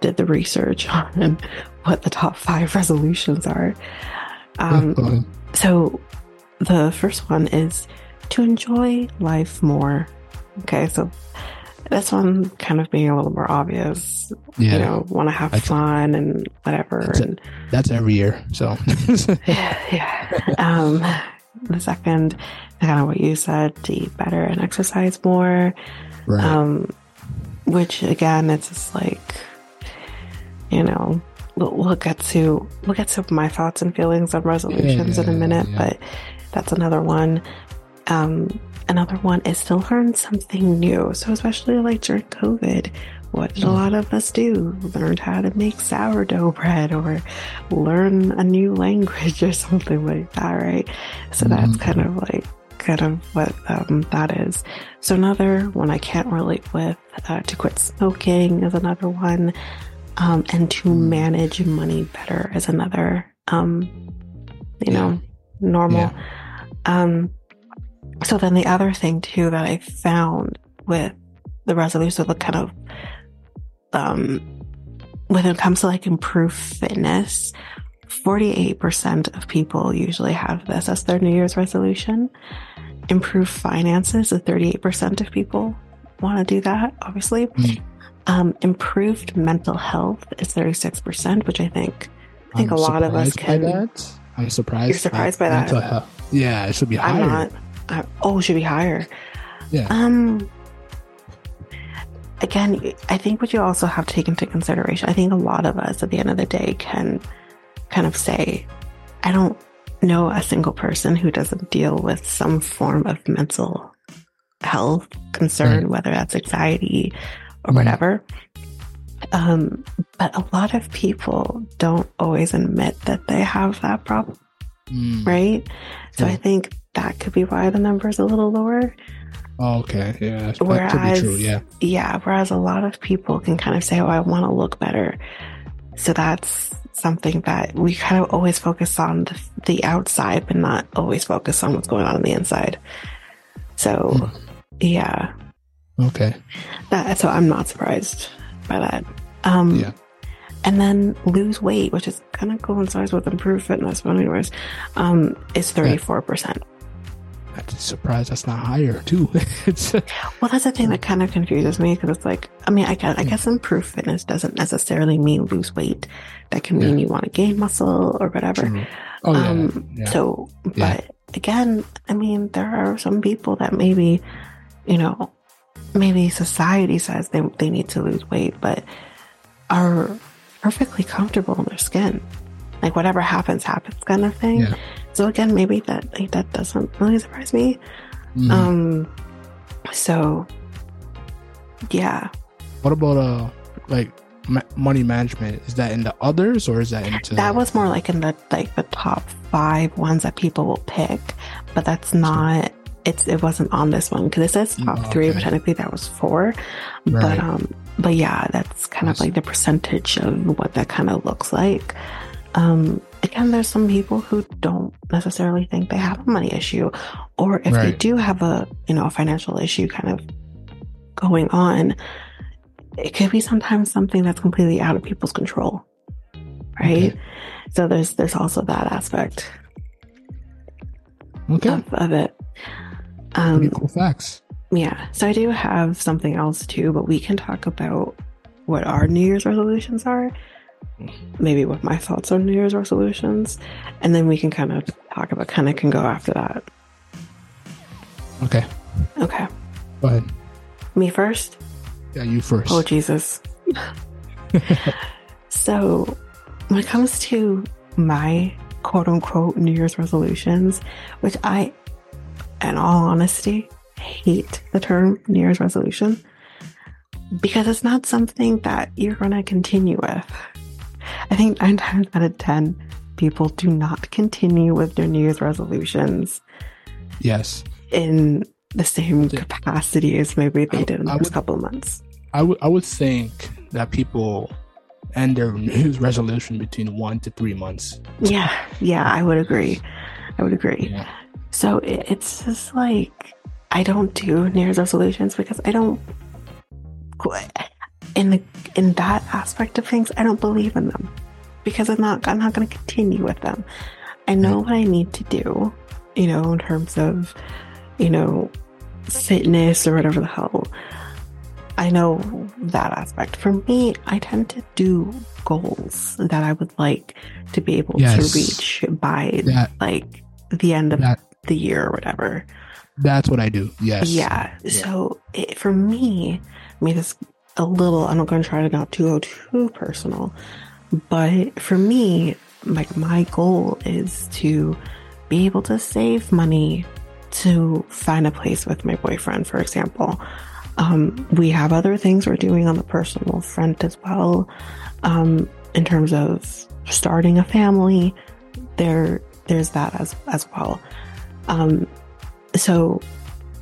did the research on what the top five resolutions are. Um, so the first one is to enjoy life more. Okay, so this one kind of being a little more obvious. Yeah. You know, want to have fun and whatever. That's, and, that's every year. So yeah, yeah. Um, the second, kind of what you said, to eat better and exercise more. Right. Um, which again, it's just like, you know, we'll, we'll, get to we'll get to my thoughts and feelings on resolutions yeah, in a minute, yeah. but that's another one. Um, another one is to learn something new. So especially like during COVID, what did a mm. lot of us do? Learned how to make sourdough bread or learn a new language or something like that, right? So mm-hmm. that's kind of like kind of what um, that is. So another one I can't relate with uh, to quit smoking is another one, um, and to mm. manage money better is another. Um, you yeah. know, normal. Yeah. So then the other thing too that I found with the resolution, the kind of um, when it comes to like improved fitness, 48% of people usually have this as their New Year's resolution. Improve finances, the 38% of people want to do that, obviously. Mm. Um, improved mental health is 36%, which I think I think I'm a lot of us can. That. I'm surprised. You're surprised by that. Health. Yeah, it should be higher. I'm not. Oh, should be higher. Yeah. Um. Again, I think what you also have to take into consideration. I think a lot of us, at the end of the day, can kind of say, I don't know a single person who doesn't deal with some form of mental health concern, right. whether that's anxiety or mm. whatever. Um, but a lot of people don't always admit that they have that problem, mm. right? So yeah. I think that could be why the number is a little lower. Oh, okay, yeah, whereas, true, yeah, yeah. Whereas a lot of people can kind of say, "Oh, I want to look better," so that's something that we kind of always focus on the, the outside, but not always focus on what's going on on the inside. So, hmm. yeah. Okay. That, so I'm not surprised by that. Um, yeah. And then lose weight, which is kind of coincides with improved fitness, but anyways, um, is 34%. I'm surprised that's not higher too. well, that's the thing that kind of confuses me because it's like, I mean, I guess, I guess improved fitness doesn't necessarily mean lose weight. That can mean yeah. you want to gain muscle or whatever. True. Oh, yeah. Um, yeah. So, but again, I mean, there are some people that maybe, you know, maybe society says they, they need to lose weight, but are perfectly comfortable in their skin. Like whatever happens, happens kind of thing. So again, maybe that like, that doesn't really surprise me. Mm-hmm. Um, so yeah. What about uh like ma- money management? Is that in the others or is that into that was more like in the like the top five ones that people will pick, but that's not. It's it wasn't on this one because it says top okay. three, but technically that was four. Right. But um, but yeah, that's kind of like the percentage of what that kind of looks like. Um, again, there's some people who don't necessarily think they have a money issue, or if right. they do have a you know a financial issue kind of going on, it could be sometimes something that's completely out of people's control, right? Okay. So there's there's also that aspect okay. of, of it. Um, Pretty cool facts. Yeah. So I do have something else too, but we can talk about what our New Year's resolutions are maybe what my thoughts on New Year's resolutions, and then we can kind of talk about kind of can go after that. Okay. Okay. Go ahead. Me first? Yeah, you first. Oh, Jesus. so, when it comes to my quote unquote New Year's resolutions, which I, in all honesty, hate the term New Year's resolution because it's not something that you're going to continue with. I think nine times out of 10, people do not continue with their New Year's resolutions. Yes. In the same capacity as maybe they I, did in the first couple of months. I would I would think that people end their New Year's resolution between one to three months. Yeah, yeah, I would agree. I would agree. Yeah. So it, it's just like I don't do New Year's resolutions because I don't in the in that aspect of things, I don't believe in them because I'm not I'm not going to continue with them. I know what I need to do, you know, in terms of, you know, fitness or whatever the hell. I know that aspect. For me, I tend to do goals that I would like to be able Yes. to reach by That like the end of that the year or whatever. that's what I do. Yes. Yeah. So it, for me, I mean, it's a little, I'm not going to try to not to go too personal, but for me, like my goal is to be able to save money to find a place with my boyfriend, for example. Um, we have other things we're doing on the personal front as well. Um, in terms of starting a family, there, there's that as, as well. Um, so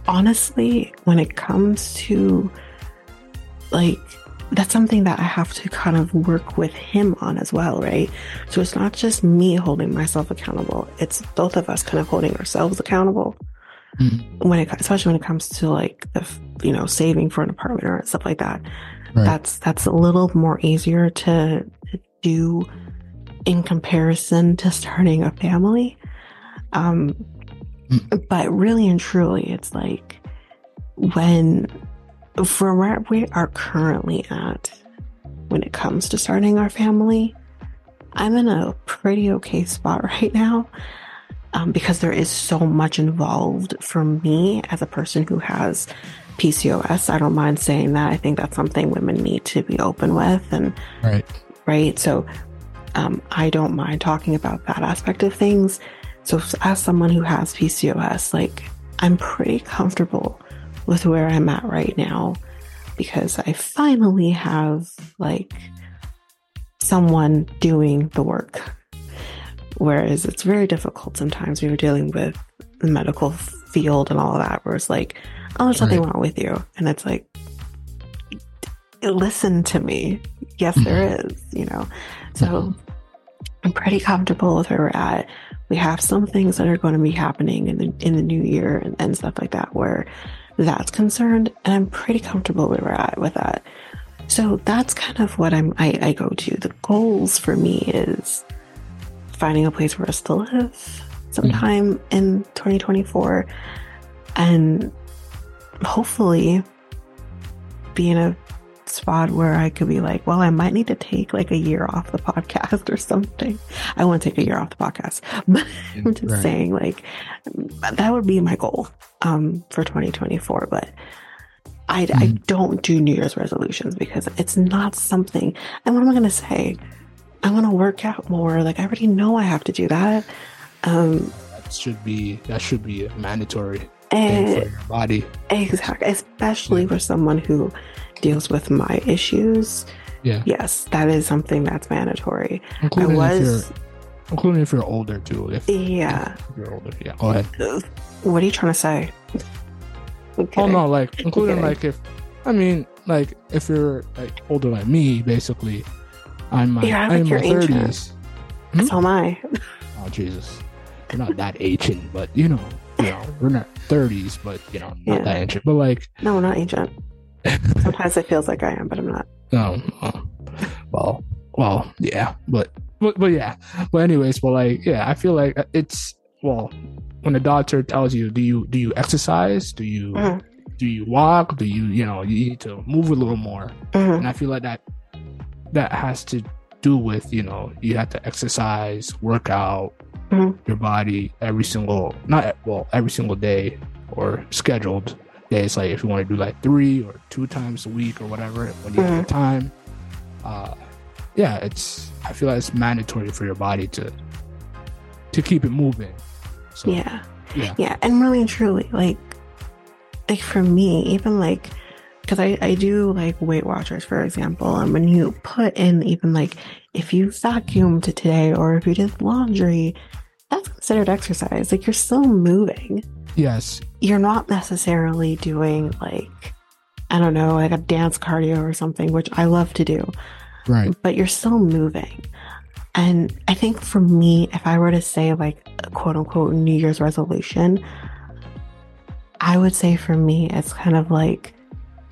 honestly, when it comes to like that's something that I have to kind of work with him on as well, right? So it's not just me holding myself accountable; it's both of us kind of holding ourselves accountable. Mhm. When it, especially when it comes to like the, you know, saving for an apartment or stuff like that, Right. that's that's a little more easier to, to do in comparison to starting a family. Um, Mm. but really and truly, it's like when from where we are currently at when it comes to starting our family, I'm in a pretty okay spot right now. Um, because there is so much involved for me as a person who has PCOS. I don't mind saying that. I think that's something women need to be open with and Right. right? So um, I don't mind talking about that aspect of things. So as someone who has PCOS, like I'm pretty comfortable with where I'm at right now because I finally have like someone doing the work. Whereas it's very difficult sometimes when you're dealing with the medical field and all of that, where it's like, oh, there's nothing Right. wrong with you. And it's like, listen to me. Yes, there is, you know. So Mhm. I'm pretty comfortable with where we're at. We have some things that are going to be happening in the in the new year and, and stuff like that where that's concerned, and I'm pretty comfortable where we're at with that. So that's kind of what I'm I, I go to. The goals for me is finding a place for us to live sometime mm-hmm. in 2024 and hopefully be in a spot where I could be like, well, I might need to take like a year off the podcast or something. I want to take a year off the podcast, but I'm just Right. saying, like, that would be my goal um, for 2024. But I, I Mhm. don't do New Year's resolutions because it's not something. And what am I going to say? I want to work out more. Like, I already know I have to do that. Um, That should be that should be mandatory thing and for your body. Exactly, especially for someone who deals with my issues. Yeah. Yes, that is something that's mandatory. I Including if was, you're including if you're older too. If, yeah. if you're older. Yeah. Go ahead. What are you trying to say? Oh no, like including like if I mean like if you're like older like me, basically, I'm my, Yeah, I I'm in my thirties. Hmm? So am I. Oh Jesus, we're not that ancient, but you know, you know, we're not thirties, but you know, not Yeah. that ancient. But like, No, we're not ancient. Sometimes it feels like I am, but I'm not. no, uh, well, well, yeah, but but but yeah, but anyways, well, like, yeah, I feel like it's well, when the doctor tells you, do you do you exercise? Do you Mhm. do you walk? Do you you know you need to move a little more? Mhm. and I feel like that that has to do with you know you have to exercise, work out Mhm. your body every single not well every single day or scheduled days. Like if you want to do like three or two times a week or whatever when you have the time. Uh, yeah, it's I feel like it's mandatory for your body to to keep it moving. So Yeah. yeah. Yeah. And really and truly, like, like for me, even like, because I, I do like Weight Watchers, for example, and when you put in even like if you vacuumed today or if you did laundry, that's considered exercise. Like you're still moving. yes, You're not necessarily doing like, I don't know, like a dance cardio or something, which I love to do right, but you're still moving. And I think for me, if I were to say like a quote unquote New Year's resolution, I would say for me, it's kind of like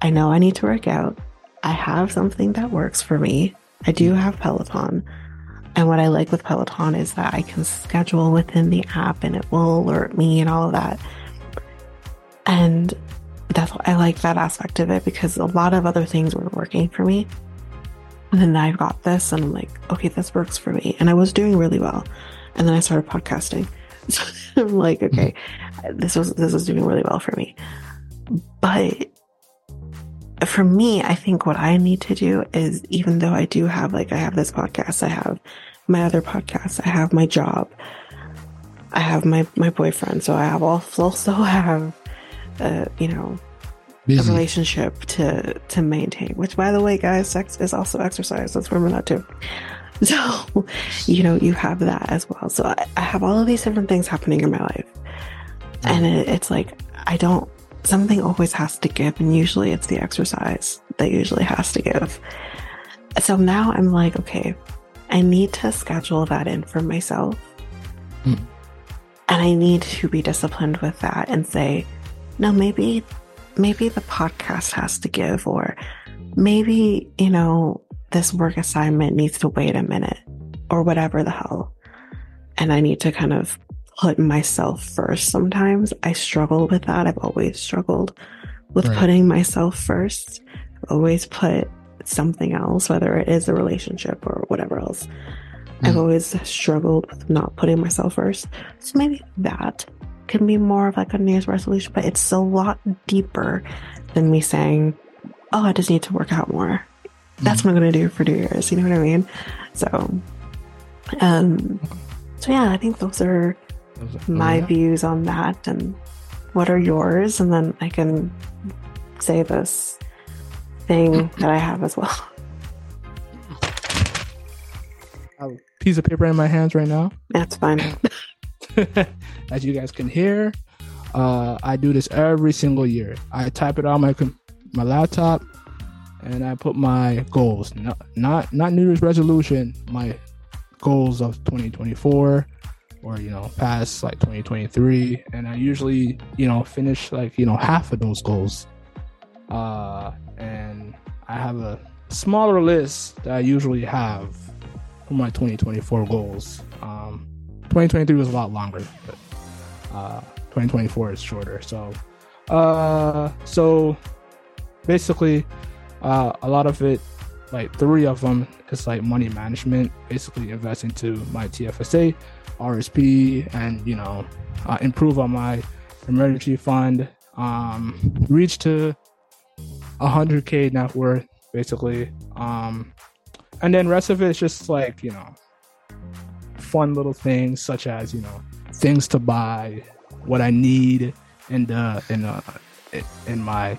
I know I need to work out. I have something that works for me. I do have Peloton. And what I like with Peloton is that I can schedule within the app and it will alert me and all of that. And that's I like that aspect of it because a lot of other things were working for me. And then I've got this and I'm like, okay, this works for me. And I was doing really well. And then I started podcasting. So I'm like, mm-hmm. okay, this was this was doing really well for me. But for me, I think what I need to do is even though I do have like I have this podcast, I have my other podcast, I have my job, I have my my boyfriend, so I have all also have uh, you know Busy. a relationship to to maintain. Which, by the way, guys, sex is also exercise. Let's remember that too. So, you know, you have that as well. So I, I have all of these different things happening in my life, and it, it's like I don't. Something always has to give, and usually it's the exercise that usually has to give. So now I'm like, okay, I need to schedule that in for myself. Mm. And I need to be disciplined with that and say, no, maybe maybe the podcast has to give, or maybe, you know, this work assignment needs to wait a minute, or whatever the hell. And I need to kind of put myself first. Sometimes I struggle with that. I've always struggled with right. putting myself first. I've always put something else, whether it is a relationship or whatever else. Mm. I've always struggled with not putting myself first. So maybe that can be more of like a New Year's resolution, but it's a lot deeper than me saying, "Oh, I just need to work out more." That's mm-hmm. what I'm gonna do for New Year's. You know what I mean? So, um, so yeah, I think those are my views on that. And what are yours? And then I can say this thing that I have as well. A piece of paper in my hands right now. That's fine. as you guys can hear, uh, I do this every single year. I type it on my my laptop, and I put my goals. Not not not New Year's resolution. My goals of 2024 or you know past like 2023 and i usually you know finish like you know half of those goals uh and i have a smaller list that i usually have for my 2024 goals um 2023 was a lot longer, but uh, 2024 is shorter. So, uh, so basically, uh, a lot of it, like three of them, is like money management. Basically, invest into my TFSA, RSP, and you know, uh, improve on my emergency fund. Um, reach to 100k net worth, basically. Um, and then rest of it is just like you know fun little things such as you know things to buy, what I need in the in uh in my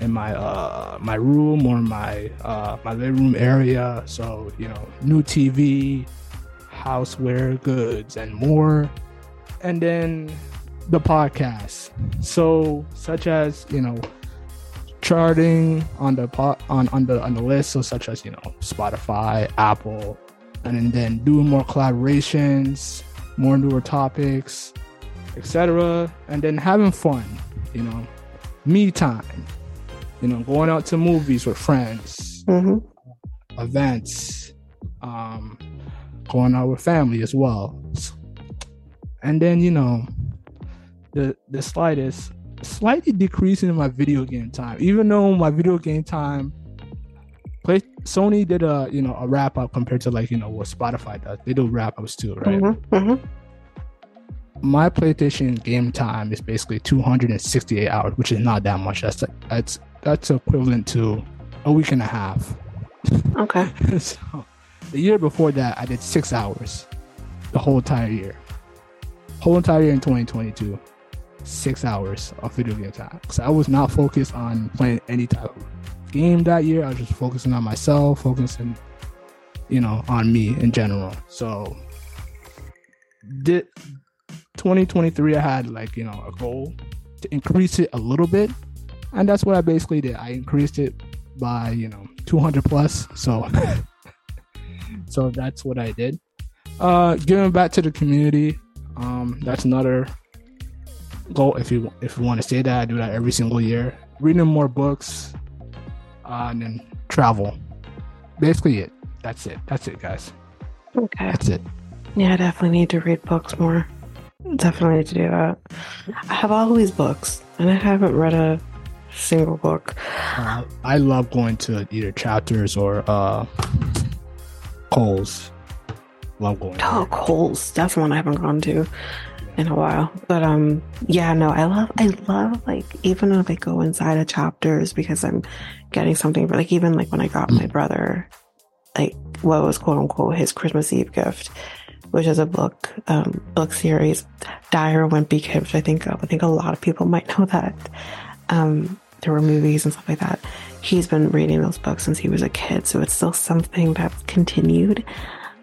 in my uh my room or my uh my living room area. So you know, new TV, houseware goods, and more. And then the podcast. So such as you know charting on the pot on, on the on the list so such as you know spotify apple and then doing more collaborations, more newer topics, etc. And then having fun, you know, me time, you know, going out to movies with friends, mm-hmm. events, um, going out with family as well. And then, you know, the the slightest slightly decreasing in my video game time, even though my video game time Sony did a you know a wrap up compared to like you know what Spotify does. They do wrap ups too, right? Mm-hmm, mm-hmm. My PlayStation game time is basically 268 hours, which is not that much. That's that's that's equivalent to a week and a half. Okay. so the year before that, I did six hours, the whole entire year, whole entire year in 2022, six hours of video game time. So I was not focused on playing any type of game that year. I was just focusing on myself, focusing, you know, on me in general. So, did 2023, I had like, you know, a goal to increase it a little bit. And that's what I basically did. I increased it by, you know, 200 plus. So, so that's what I did. Uh, giving back to the community. Um, that's another goal. If you if you want to say that, I do that every single year. Reading more books, uh, and then travel. Basically, it. That's it. That's it, guys. Okay. That's it. Yeah, I definitely need to read books more. Definitely need to do that. I have all these books, and I haven't read a single book. Uh, I love going to either chapters or uh, Coles. Love going. Oh, there. Coles. That's one I haven't gone to in a while. But um, yeah, no, I love, I love like even if I go inside of chapters because I'm getting something for like even like when I got my brother, like what was quote unquote his Christmas Eve gift, which is a book, um, book series, Dyer Wimpy Kid, which I think I think a lot of people might know that. Um, there were movies and stuff like that. He's been reading those books since he was a kid, so it's still something that's continued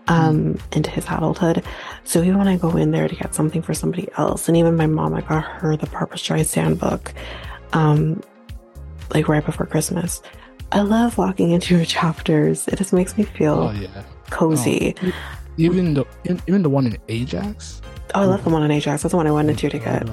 um, into his adulthood. So even when I go in there to get something for somebody else, and even my mom, I got her the Barbra Streisand book, um, like right before Christmas. I love walking into your chapters. It just makes me feel Oh yeah. cozy. Oh, even the even the one in Ajax. Oh, I love the one in Ajax. That's the one I went into to get.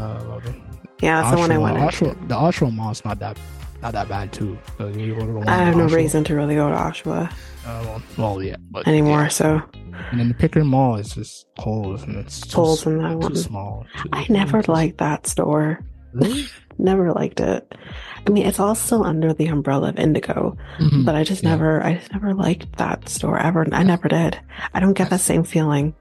Yeah, that's the one I into. Oshawa- The Oshawa Mall's not that not that bad too. So you go to the one I have no Oshawa, reason to really go to Oshawa Uh, well, well, yeah, but anymore, yeah. so And then the Pickering Mall is just Coles, and it's too, Coles in that too one. small. too- I never liked that store. Really? Never liked it. I mean, it's all still under the umbrella of Indigo, Mhm. but I just Yeah. never, I just never liked that store ever. I never did. I don't get that same feeling.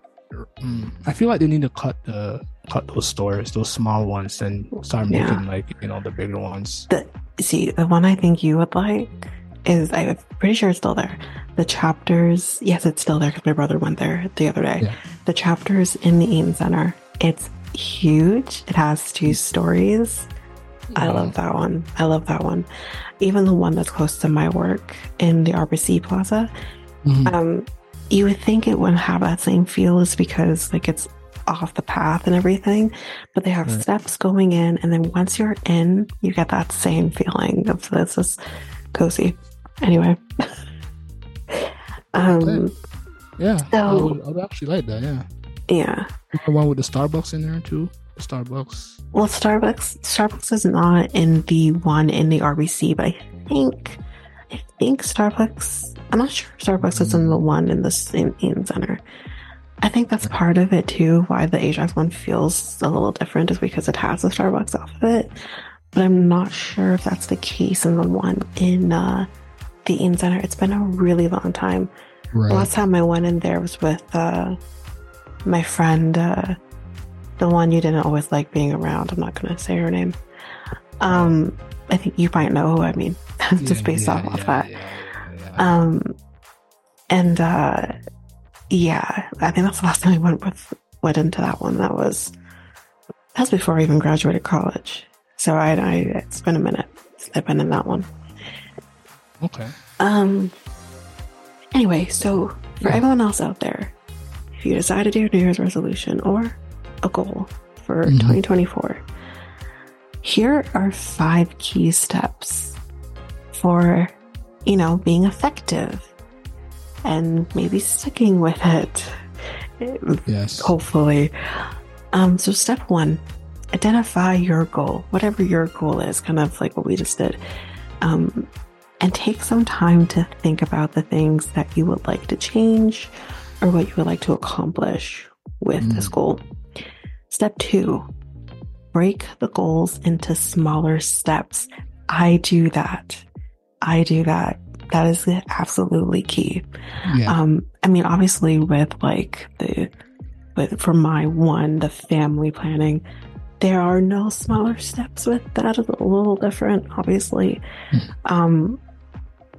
Mm. I feel like they need to cut the cut those stores, those small ones, and start Yeah. like you know the bigger ones. The see, the one I think you would like is I'm pretty sure it's still there. The chapters, yes, it's still there because my brother went there the other day. Yeah. The chapters in the Eaton Center. It's huge. It has two stories. I love that one. I love that one. Even the one that's close to my work in the RBC Plaza. Mhm. Um, you would think it wouldn't have that same feel is because like it's off the path and everything, but they have Right. steps going in, and then once you're in, you get that same feeling of this is cozy. Anyway, um. Yeah, I, So- would, I would actually like that. Yeah, yeah. the one with the Starbucks in there too. Starbucks. Well, Starbucks, Starbucks is not in the one in the RBC, but I think, I think Starbucks. I'm not sure if Starbucks is in the one in the same Eaton Center. I think that's part of it too. Why the Ajax one feels a little different is because it has a Starbucks off of it. But I'm not sure if that's the case in the one in uh, the in Center. It's been a really long time. Right. The last time I went in there was with uh, my friend, uh, the one you didn't always like being around. I'm not going to say her name. Um, I think you might know who I mean, just based off of that. Yeah, yeah, yeah. Um, and uh, yeah, I think that's the last time I went with went into that one. That was that's before I even graduated college. So I, I it's been a minute since I've been in that one. okay. Um. Anyway, so for Yeah. everyone else out there, if you decide to do a New Year's resolution or a goal for Mhm. 2024, here are five key steps for, you know, being effective and maybe sticking with it. Yes. Hopefully. Um, so step one, identify your goal, whatever your goal is, kind of like what we just did. Um, and take some time to think about the things that you would like to change or what you would like to accomplish with this Mm. goal. Step two, break the goals into smaller steps. I do that. I do that. That is absolutely key. Yeah. Um, I mean, obviously, with like the, with for my one, the family planning, there are no smaller steps with that. It's a little different, obviously. Mhm. Um,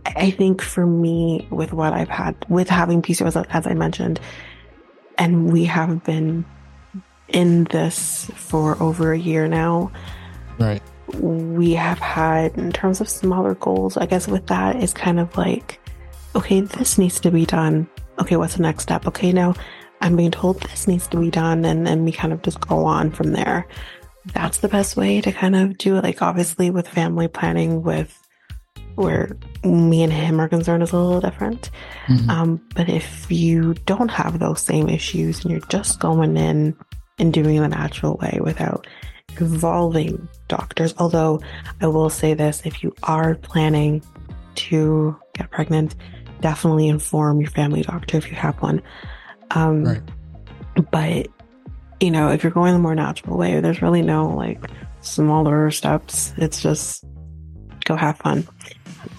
I I think for me, with what I've had, with having PCOS, as I mentioned, and we have been in this for over a year now, right. we have had in terms of smaller goals i guess with that is kind of like okay this needs to be done. Okay what's the next step? Okay now i'm being told this needs to be done and then we kind of just go on from there. That's the best way to kind of do it. Like obviously with family planning with where me and him are concerned is a little different. Mhm. um, but if you don't have those same issues and you're just going in and doing it the natural way without involving doctors, although I will say this if you are planning to get pregnant, definitely inform your family doctor if you have one. Um, Right. But, you know, if you're going the more natural way, there's really no like smaller steps. It's just go have fun.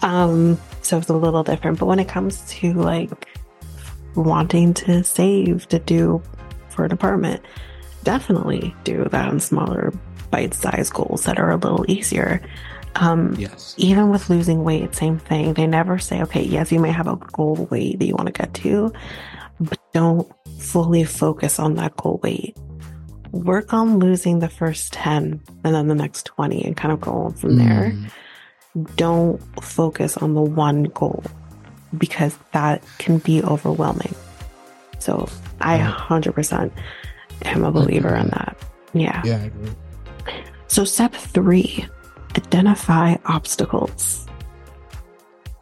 Um, so it's a little different. But when it comes to like wanting to save to do for an apartment, definitely do that in smaller bite sized goals that are a little easier. Um, Yes. even with losing weight, same thing. They never say, okay, yes, you may have a goal weight that you want to get to, but don't fully focus on that goal weight. Work on losing the first 10 and then the next 20 and kind of go on from there. Mm, Don't focus on the one goal because that can be overwhelming. So I Right. 100% am a believer in that. Yeah. yeah, I agree. So, step three identify obstacles.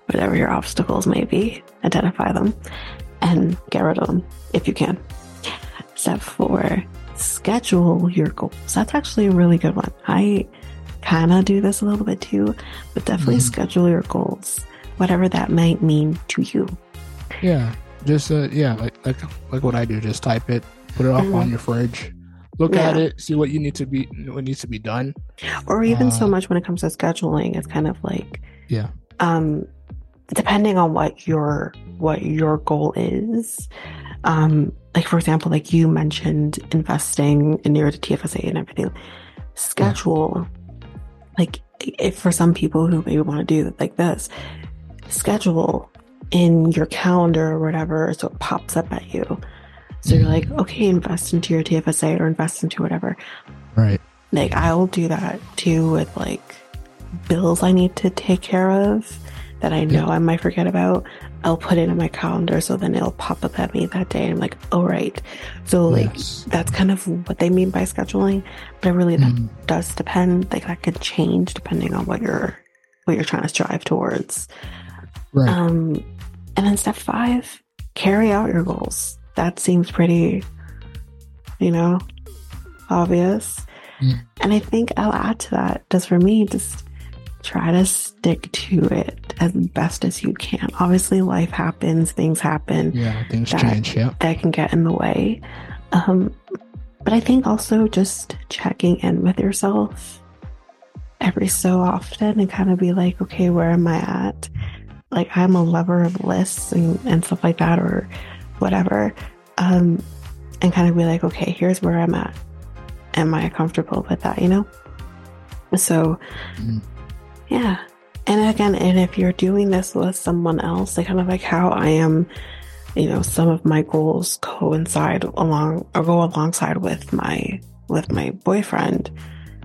Whatever your obstacles may be, identify them and get rid of them if you can. Step four schedule your goals. That's actually a really good one. I kind of do this a little bit too, but definitely Mhm. schedule your goals, whatever that might mean to you. Yeah, just uh, yeah, like like like what I do. Just type it, put it up Mhm. on your fridge, look at it, see what you need to be, what needs to be done. Or even so Uh, much when it comes to scheduling, it's kind of like Yeah, um depending on what your what your goal is. Um like for example like you mentioned investing in your tfsa and everything. Schedule. Like if for some people who maybe want to do it like this schedule in your calendar or whatever so it pops up at you so you're like okay invest into your tfsa or invest into whatever right. like I'll do that too with like bills I need to take care of that I know I might forget about. I'll put it in my calendar so then it'll pop up at me that day. And I'm like, oh right. So like Yes. that's kind of what they mean by scheduling. But it really that Mhm. does depend. Like that could change depending on what you're what you're trying to strive towards. Right. Um and then step five, carry out your goals. That seems pretty, you know, obvious. Mm. And I think I'll add to that, just for me, just try to stick to it as best as you can. Obviously, life happens, things happen yeah, things that- change. Yeah. that can get in the way. Um, but I think also just checking in with yourself every so often and kind of be like, okay, where am I at? Like, I'm a lover of lists and, and stuff like that, or whatever. Um, and kind of be like, okay, here's where I'm at. Am I comfortable with that, you know? So, Mm. yeah. And again, and if you're doing this with someone else, like kind of like how I am you know some of my goals coincide along or go alongside with my with my boyfriend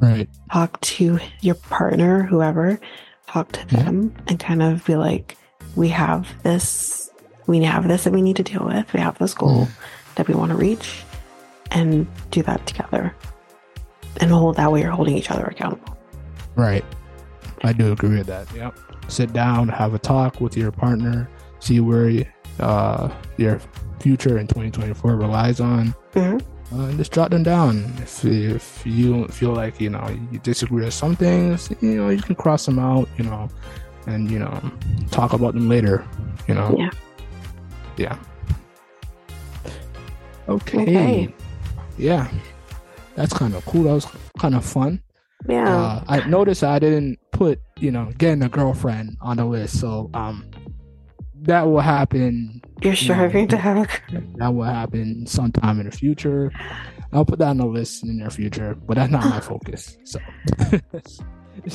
Right. talk to your partner whoever talk to Yeah. them and kind of be like we have this we have this that we need to deal with we have this goal that we want to reach and do that together and hold that way you're holding each other accountable Right. I do agree with that. Yep. Sit down, have a talk with your partner, see where uh, your future in 2024 relies on, Mhm. uh, and just jot them down. If, if you feel like, you know, you disagree with some things, you know, you can cross them out, you know, and, you know, talk about them later, you know. Yeah. Yeah. Okay. Okay. Yeah. That's kind of cool. That was kind of fun. yeah Uh, I noticed I didn't put, you know, getting a girlfriend on the list. So um that will happen. you're striving to have a That will happen sometime in the future. I'll put that on the list in the near future, but that's not my focus. So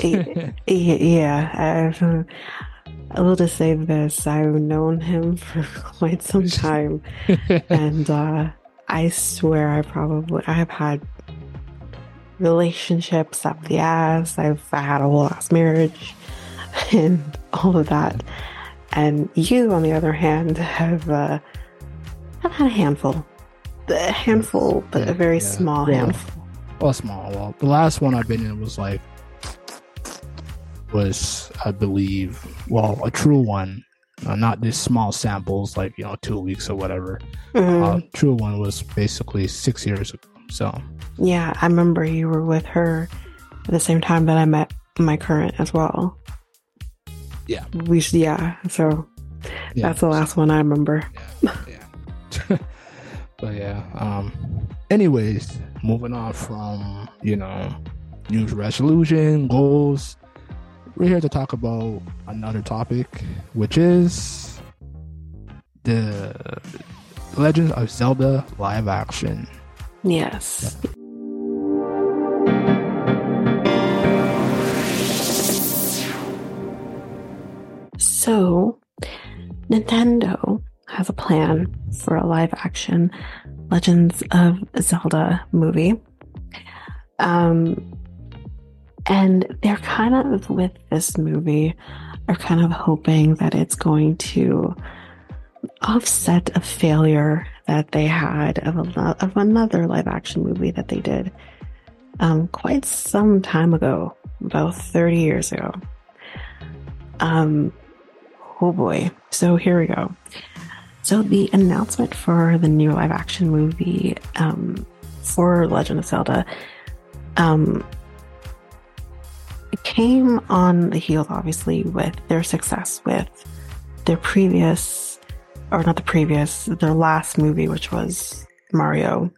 Y- Yeah, I've, uh, I will just say this. I've known him for quite some time, and uh, I swear I probably I've had relationships up the ass. I've had a whole ass marriage, and all of that. And you, on the other hand, have uh, have had a handful, a handful, but Yeah, a very yeah. small Well, handful. well, small. Well, the last one I've been in was like was I believe well a true one, uh, not these small samples like you know two weeks or whatever. Mhm. Uh, true one was basically six years ago. So Yeah, I remember you were with her at the same time that I met my current as well. Yeah. We should, yeah. So Yeah. that's the last one I remember. yeah. yeah. but yeah. Um. Anyways, moving on from you know, New resolution goals. We're here to talk about another topic, which is the Legend of Zelda live action. Yes. So, Nintendo has a plan for a live action Legends of Zelda movie. Um, and they're kind of, with this movie, are kind of hoping that it's going to offset a failure that they had of, a, of another live action movie that they did um, quite some time ago, about 30 years ago. Um, oh boy. So here we go. So the announcement for the new live action movie um, for Legend of Zelda um, it came on the heels, obviously, with their success with their previous, or not the previous, their last movie, which was Mario.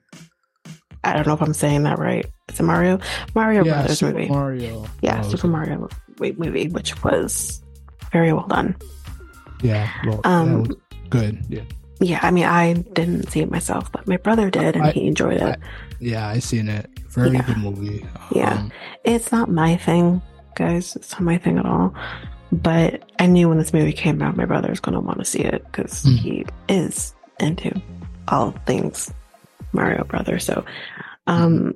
I don't know if I'm saying that right. Is it Mario? Mario yeah, Brothers Super movie. Mario. yeah, Oh, Super Mario wait, movie, which was very well done. Yeah, well, Um, good. Yeah, Yeah, I mean, I didn't see it myself, but my brother did, and I- he enjoyed it. yeah, I seen it. Very Yeah. good movie. Yeah. Um, It's not my thing, guys. It's not my thing at all. But I knew when this movie came out, my brother was going to want to see it because Mm. he is into all things Mario Brothers. So, um,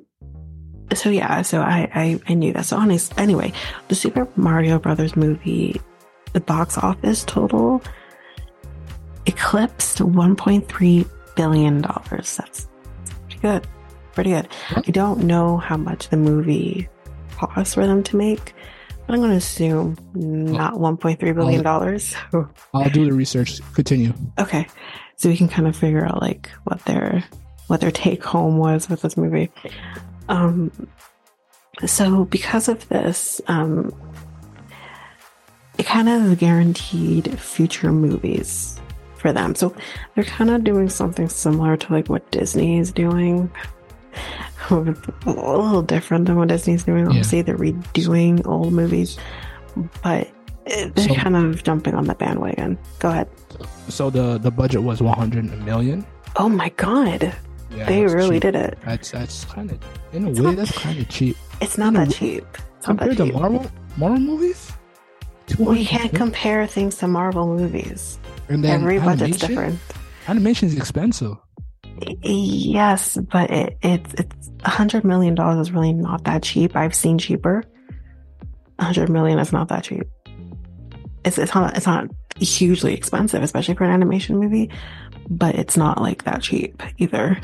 so yeah, so I, I, I knew that. So honest, anyway, the Super Mario Brothers movie, the box office total eclipsed 1.3 billion dollars. That's pretty good. Pretty good. I don't know how much the movie cost for them to make, but I'm going to assume not 1.3 billion dollars. So, I'll do the research. Continue. okay, so we can kind of figure out like what their what their take home was with this movie. Um, so because of this, um, it kind of guaranteed future movies for them. So they're kind of doing something similar to like what Disney is doing. a little different than what Disney's doing. Yeah. Obviously, they're redoing old movies, but they're So- kind of jumping on the bandwagon. Go ahead. So the the budget was 100 million. Oh my god, Yeah, they really cheap. did it. That's that's kind of in a It's way not- that's kind of cheap It's not that cheap. It's not that compared to. Marvel Marvel movies. We can't compare things to Marvel movies. And then Every budget's different. Animation is expensive. Yes, but it, it's it's a hundred million dollars is really not that cheap. I've seen cheaper. A hundred million is not that cheap. It's it's not it's not hugely expensive, especially for an animation movie, but it's not like that cheap either.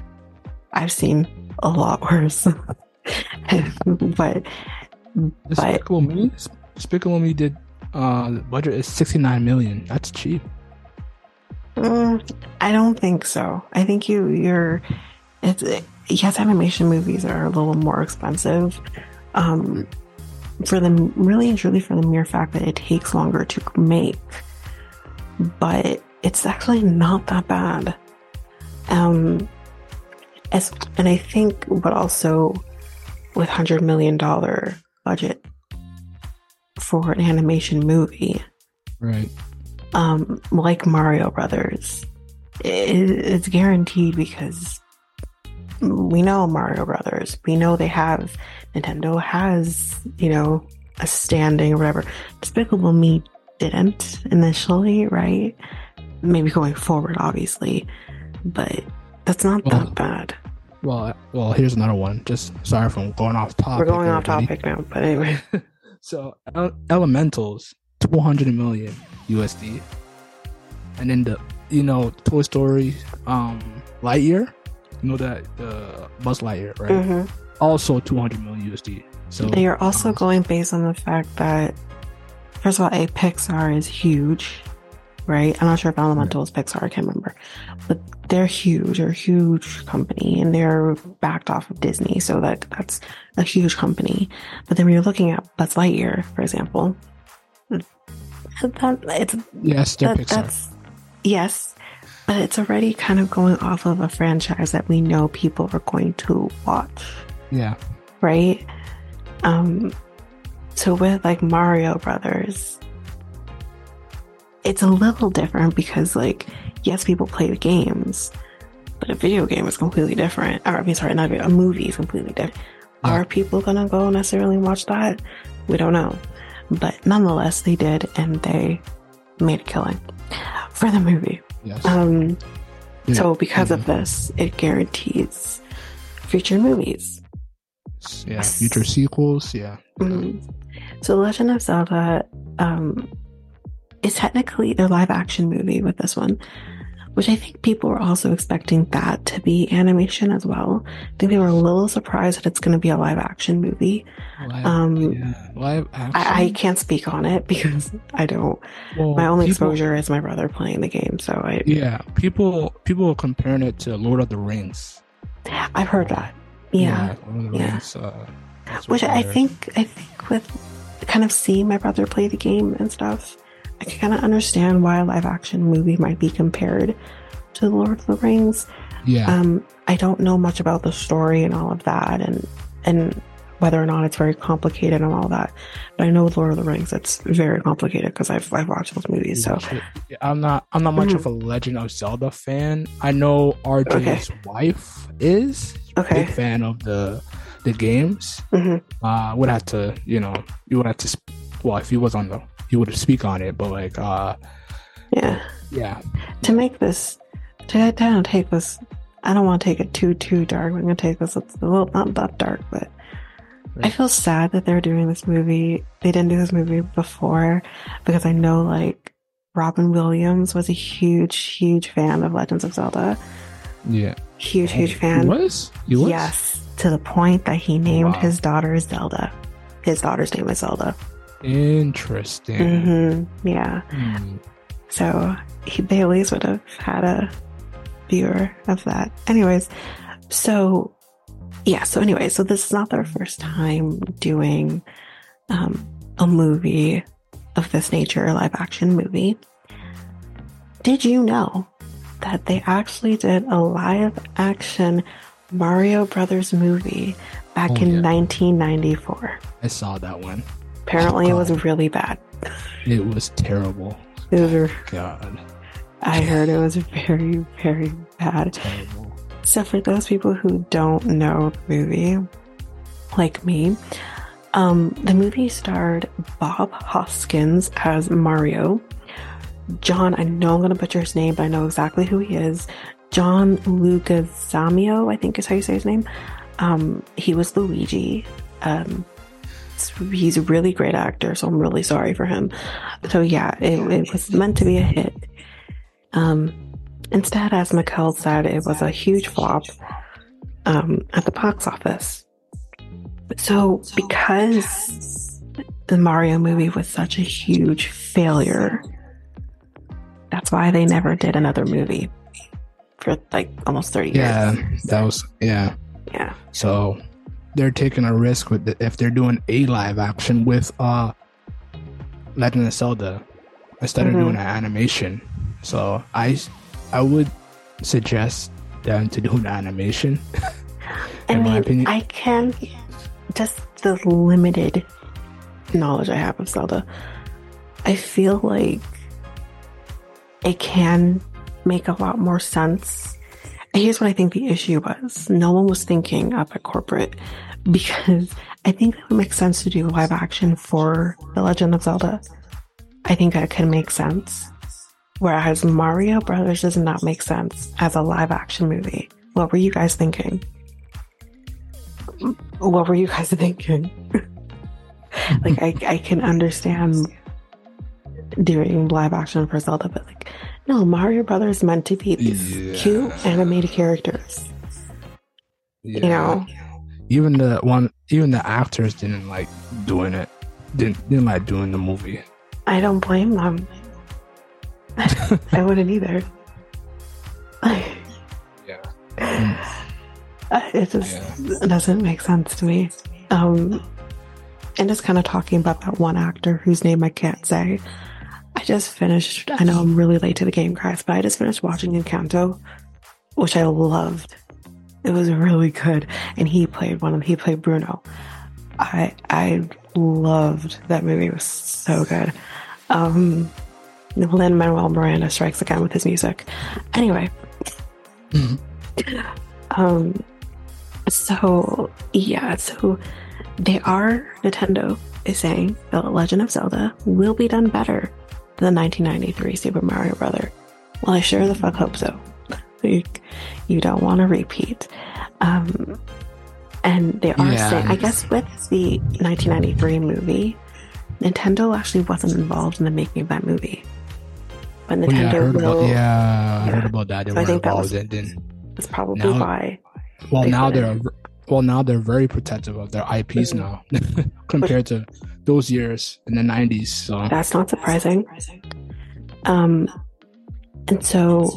I've seen a lot worse. but But- Despicable Me. Despicable Me did. Uh, the budget is 69 million. That's cheap. Mm, I don't think so. I think you you're it's yes, animation movies are a little more expensive. Um for them really and truly for the mere fact that it takes longer to make. But it's actually not that bad. Um as and I think but also with hundred million dollar budget for an animation movie, Right. Um, like Mario Brothers, it, it's guaranteed because we know Mario Brothers. We know they have Nintendo has you know a standing or whatever. Despicable Me didn't initially, right? Maybe going forward, obviously, but that's not Well, that bad. Well, well, here's another one. Just sorry from going off topic. We're going off topic now, but anyway. So Ele- Elementals, 200 million USD, and then the you know Toy Story, um, Lightyear, you know that the Buzz Lightyear, right? Mhm. Also 200 million USD. So They are also um, going based on the fact that, first of all, a Pixar is huge, right? I'm not sure if Elemental is Pixar, I can't remember, but they're huge, they're a huge company, and they're backed off of Disney, so that that's a huge company. But then when you're looking at Buzz Lightyear, for example, That, it's Yes, they're that, Pixar. that's yes, but it's already kind of going off of a franchise that we know people are going to watch, Yeah. right? Um, so with like Mario Brothers, it's a little different because like yes, people play the games, but a video game is completely different. Or I mean, sorry, not a, video, a movie is completely different. Yeah. Are people gonna go necessarily watch that? We don't know, but nonetheless, they did, and they made a killing for the movie. Yes. Um, Yeah. so because of Mhm. this, it guarantees future movies. yeah. Future sequels. Yeah. Mhm. So Legend of Zelda um, is technically a live action movie with this one, which I think people were also expecting that to be animation as well. I think they were a little surprised that it's going to be a live action movie. Live, Um, yeah. Live action. I, I can't speak on it because I don't. Well, My only people- exposure is my brother playing the game, so I Yeah, people people are comparing it to Lord of the Rings. I've heard that. Yeah. Lord of the yeah. Rings. Uh, which I think I think with kind of seeing my brother play the game and stuff, I can kind of understand why a live action movie might be compared to The Lord of the Rings. Yeah. Um, I don't know much about the story and all of that, and and whether or not it's very complicated and all that. But I know with Lord of the Rings, it's very complicated because I've I've watched those movies. So Yeah, I'm not I'm not much Mhm. of a Legend of Zelda fan. I know RJ's wife is okay, big fan of the the games. hmm Uh would have to, you know, you would have to sp- well, if he was on the he would speak on it, but like uh yeah. yeah. To make this, to kind of take this, I don't want to take it too too dark. I'm gonna take this. A little not that dark, but I feel sad that they're doing this movie. They didn't do this movie before because I know like Robin Williams was a huge, huge fan of Legends of Zelda. Yeah. Huge, huge He fan. was? He was? Yes, to the point that he named Wow. his daughter Zelda. His daughter's name is Zelda. Interesting. hmm Yeah. Hmm. So he, they at least would have had a viewer of that. Anyways, so yeah, so anyway, so this is not their first time doing um, a movie of this nature, a live action movie. Did you know that they actually did a live action Mario Brothers movie back Oh, in yeah. 1994? I saw that one. Apparently, it was really bad. It was terrible. It was, God. I heard it was very, very bad. Terrible. So, for those people who don't know the movie, like me, um, the movie starred Bob Hoskins as Mario. John, I know I'm going to butcher his name, but I know exactly who he is. John Lugazamio, I think is how you say his name. Um, he was Luigi. Um, s- he's a really great actor, so I'm really sorry for him. So yeah, it, it was meant to be a hit. Um, instead, as Mikel said, it was a huge flop um, at the box office. So because the Mario movie was such a huge failure, that's why they never did another movie for like almost 30 Yeah, years. Yeah, that was yeah. Yeah. So they're taking a risk with the, if they're doing a live action with uh Legend of Zelda instead Mhm. of doing an animation. So I I would suggest them to do an animation. I in my mean, opinion. I can just the limited knowledge I have of Zelda. I feel like it can make a lot more sense. And here's what I think the issue was: no one was thinking up at corporate because I think it would make sense to do live action for The Legend of Zelda. I think that could make sense. Whereas Mario Brothers does not make sense as a live action movie. What were you guys thinking? what were you guys thinking? like I, I can understand doing live action for Zelda, but like no, Mario Brothers meant to be these Yeah. cute animated characters. You know? Even the one, even the actors didn't like doing it. Didn't didn't like doing the movie. I don't blame them. I wouldn't either. Yeah. it just it doesn't make sense to me. Um, and just kind of talking about that one actor whose name I can't say. I just finished. I know I'm really late to the game, guys, but I just finished watching Encanto, which I loved. It was really good, and he played one of them. he played Bruno. I I loved that movie. It was so good. Um, Lin Manuel Miranda strikes again with his music. Anyway, um, so yeah, so they are Nintendo is saying The Legend of Zelda will be done better than 1993 Super Mario Brother. Well, I sure the fuck hope so. you, you don't want to repeat. Um, and they are Yeah. saying, I guess, with the 1993 movie, Nintendo actually wasn't involved in the making of that movie. But Well, yeah, I Nintendo heard will. about yeah, I heard about that. They So I think that was- in. Then, That's probably Now- why. well, they now they're well now they're very protective of their IPs Mhm. now compared to those years in the 90s. So That's not surprising. Um, and so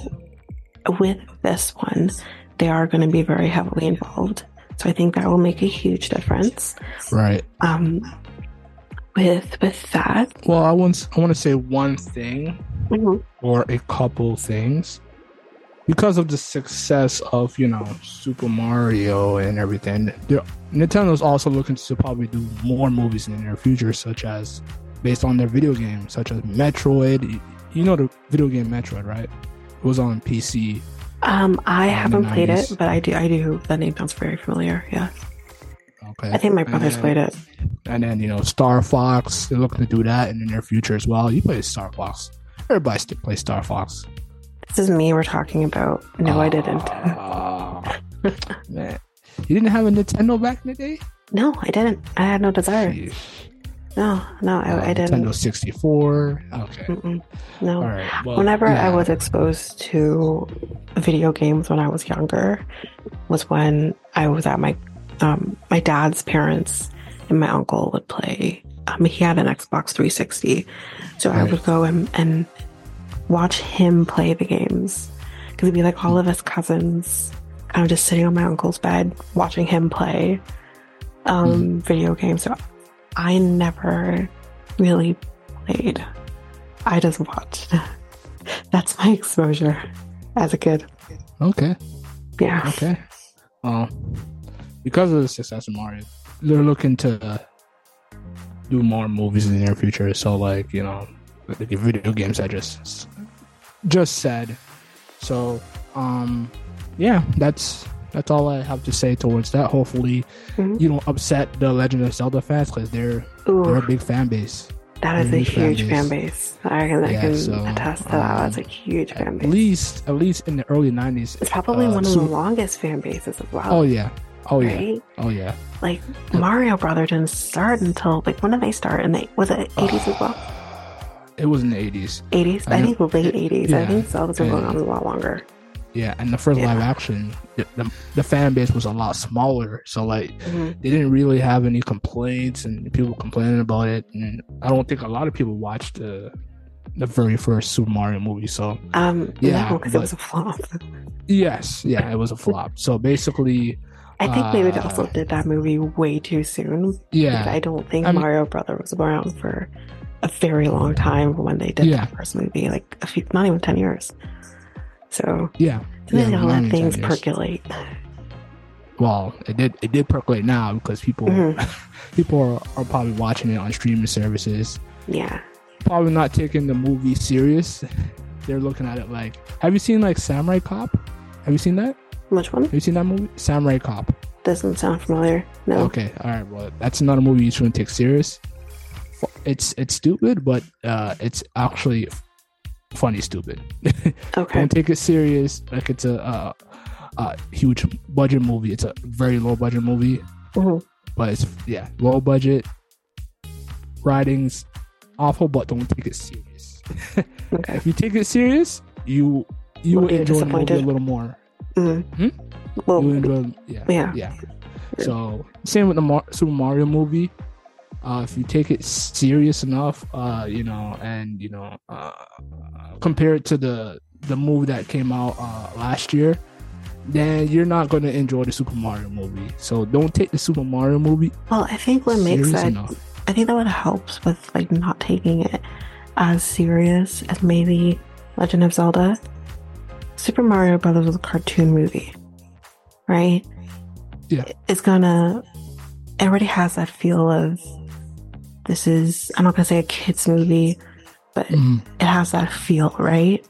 with this one, they are going to be very heavily involved. So I think that will make a huge difference. right. Um, with with that, Well, I want I want to say one thing mhm, or a couple things because of the success of you know Super Mario and everything. Nintendo's also looking to probably do more movies in the near future, such as based on their video games, such as Metroid. You know the video game Metroid, right? It was on PC. Um, I in haven't played it, but I do. I do. That name sounds very familiar. Yeah, Okay, I think my brothers then- played it. And then you know Star Fox. They're looking to do that in the near future as well. You play Star Fox. Everybody still plays Star Fox. This is me. We're talking about. No, I didn't. Ah, man, you didn't have a Nintendo back in the day. No, I didn't. I had no desire. Jeez. No, no, Uh, I, I didn't. Nintendo 64. Okay. Mm-mm. No. All right. Well, Whenever I was exposed to video games when I was younger was when I was at my um, my dad's parents and my uncle would play. Um, he had an Xbox 360, so I would go and, and watch him play the games because it'd be like all of us cousins kind of just sitting on my uncle's bed watching him play um, video games. So I never really played. I just watched. That's my exposure as a kid. Okay. Yeah. Okay. Well, because of the success of Mario, they're looking to uh, do more movies in the near future. So, like you know, the the video games I just just said. So, um, yeah, that's that's all I have to say towards that. Hopefully, Mhm. you don't upset the Legend of Zelda fans because they're they're a big fan base. that is a huge fan huge fan base. I can, I can so, attest to that. That's a um, huge fan base. At base. least, at least in the early '90s. It's probably uh, one of so- the longest fan bases as well. Oh yeah. Oh yeah. right? Oh yeah. Like Mario Brother didn't start until like when did they start? And they was it eighties as well? It was in the eighties. Eighties? I I think late eighties. I think Zelda's been going on a lot longer. Yeah, and the first Yeah. live action, the, the, the fan base was a lot smaller, so like Mhm. they didn't really have any complaints and people complaining about it. And I don't think a lot of people watched the the very first Super Mario movie. So Um, Yeah, no, because it was a flop. yes, yeah, it was a flop. So basically, I think maybe they Uh, also did that movie way too soon. yeah, I don't think I mean- Mario Brother was around for a very long time when they did Yeah. that first movie, like a few, not even ten years. So yeah, yeah, gotta not let things percolate. Well, it did it did percolate now because people Mhm. people are, are probably watching it on streaming services. Yeah. probably not taking the movie serious. They're looking at it like, have you seen like Samurai Cop? Have you seen that? Which one? Have you seen that movie? Samurai Cop. Doesn't sound familiar. No. Okay, all right. Well, that's not a movie you shouldn't take serious. It's it's stupid, but uh, it's actually funny stupid. Okay. Don't take it serious like it's a, a, a huge budget movie. It's a very low budget movie, Mhm. but it's yeah low budget. Writing's awful, but don't take it serious. Okay. If you take it serious, you you Will enjoy the movie a little more. Mhm. Hmm? Well, You enjoy, yeah, yeah. yeah. So same with the Mar- Super Mario movie. Uh, if you take it serious enough, uh, you know, and you know, uh, compare it to the the movie that came out uh, last year, then you're not going to enjoy the Super Mario movie. So don't take the Super Mario movie well, I think what makes that enough. I think that what helps with like not taking it as serious as maybe Legend of Zelda, Super Mario Brothers was a cartoon movie, right? Yeah. It's gonna, it already has that feel of this is, I'm not gonna say a kid's movie, but Mhm. it has that feel, right?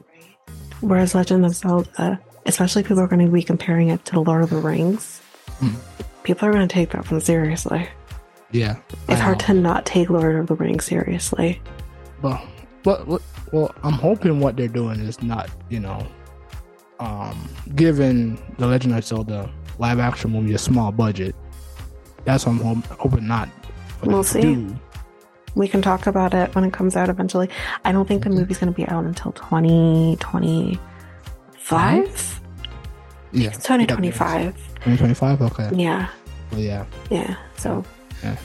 Whereas Legend of Zelda, especially people are going to be comparing it to Lord of the Rings, Mhm. people are going to take that one seriously. Yeah. It's hard to not take Lord of the Rings seriously. Well, but what- well, I'm hoping what they're doing is not, you know, um, giving the Legend of Zelda live action movie a small budget. That's what I'm hoping not. We'll to see. do. We can talk about it when it comes out eventually. I don't think the Okay. movie's going to be out until 2025? Yeah. 2025. 2025. Okay. Yeah, Well, yeah. yeah. So, yeah.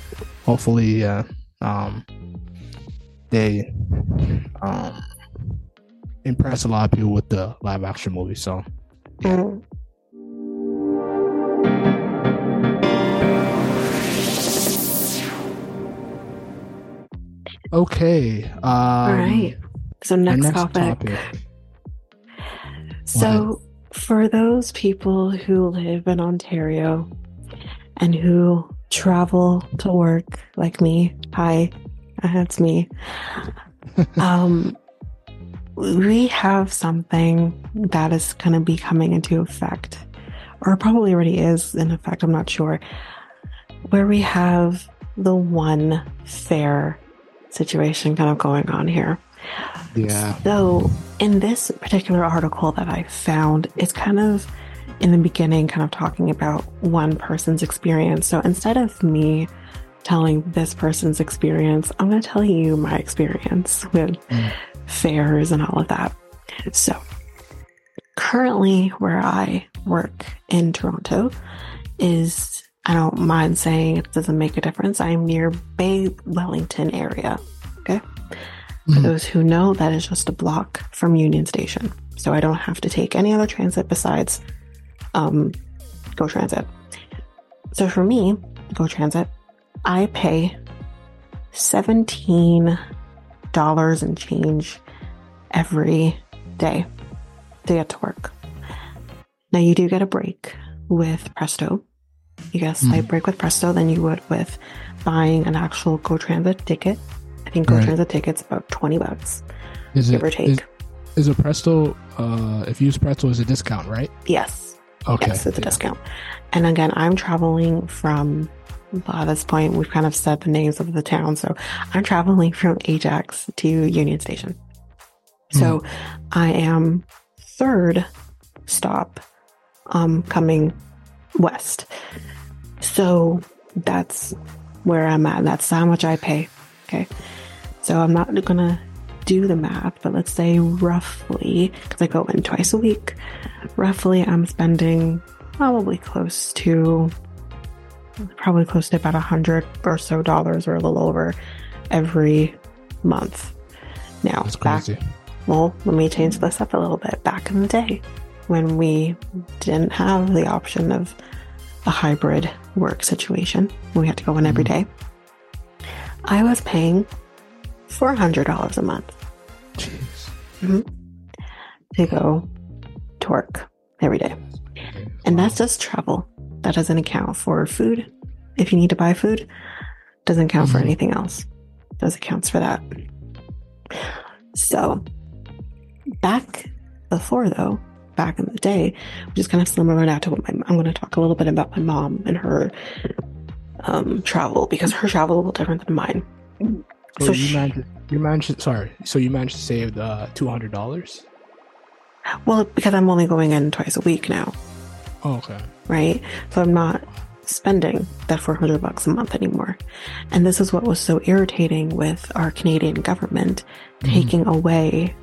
Hopefully, uh, um, they um impress a lot of people with the live action movie. So Yeah. mm, okay. Um, all right. So, the next, topic. So, for those people who live in Ontario and who travel to work like me, hi, that's me. um, we have something that is going to be coming into effect, or probably already is in effect, I'm not sure, where we have the one fare situation kind of going on here. Yeah. So, in this particular article that I found, it's kind of in the beginning, kind of talking about one person's experience. So, instead of me telling this person's experience, I'm going to tell you my experience with Mm. fares and all of that. So, currently, where I work in Toronto is, I don't mind saying it doesn't make a difference. I'm near Bay Wellington area. Okay. For Mhm. those who know, that is just a block from Union Station. So I don't have to take any other transit besides um, Go Transit. So for me, Go Transit, I pay $17 and change every day to get to work. Now, you do get a break with Presto. You get a slight break with Presto than you would with buying an actual Go Transit ticket. I think Go Right. Transit ticket's about 20 bucks, Is give it or take. is, is a Presto? Uh, if you use Presto, is a discount, right? yes. Okay. Yes, it's a Yeah. discount. And again, I'm traveling from, by this point, we've kind of said the names of the town. So I'm traveling from Ajax to Union Station. So I am third stop um, coming west. So that's where I'm at. That's how much I pay. Okay. So I'm not going to do the math, but let's say roughly, because I go in twice a week, roughly I'm spending probably close to probably close to about a hundred or so dollars or a little over every month. Now, That's back, well, let me change this up a little bit. Back in the day, when we didn't have the option of a hybrid work situation, we had to go in every Mhm. I was paying $400 a month Jeez. to go to work every day. And that's just travel. That doesn't account for food. If you need to buy food, doesn't count for Mhm. anything else. Does accounts for that. So back before though, back in the day, which is kind of similar now to what my I'm going to talk a little bit about my mom and her um, travel because her travel is a little different than mine. So, So you she- managed. You managed. Sorry. So you managed to save uh, two hundred dollars. Well, because I'm only going in twice a week now. Oh, okay. right? So I'm not spending that 400 bucks a month anymore. And this is what was so irritating with our Canadian government Mhm. taking away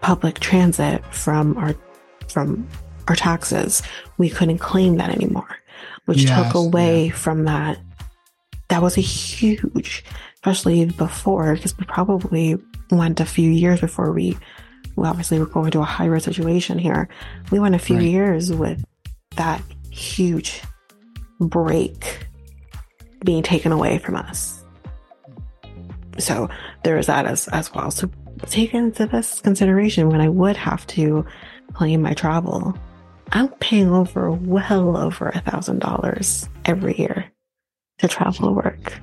public transit from our from our taxes. We couldn't claim that anymore, which Yes, took away from that. That was a huge, especially before, because we probably went a few years before we, well, obviously we're going to a hybrid situation here. We went a few Right. years with that huge break being taken away from us. So there is that as as well. So take into this consideration when I would have to claim my travel. I'm paying over well over a thousand dollars every year to travel to work.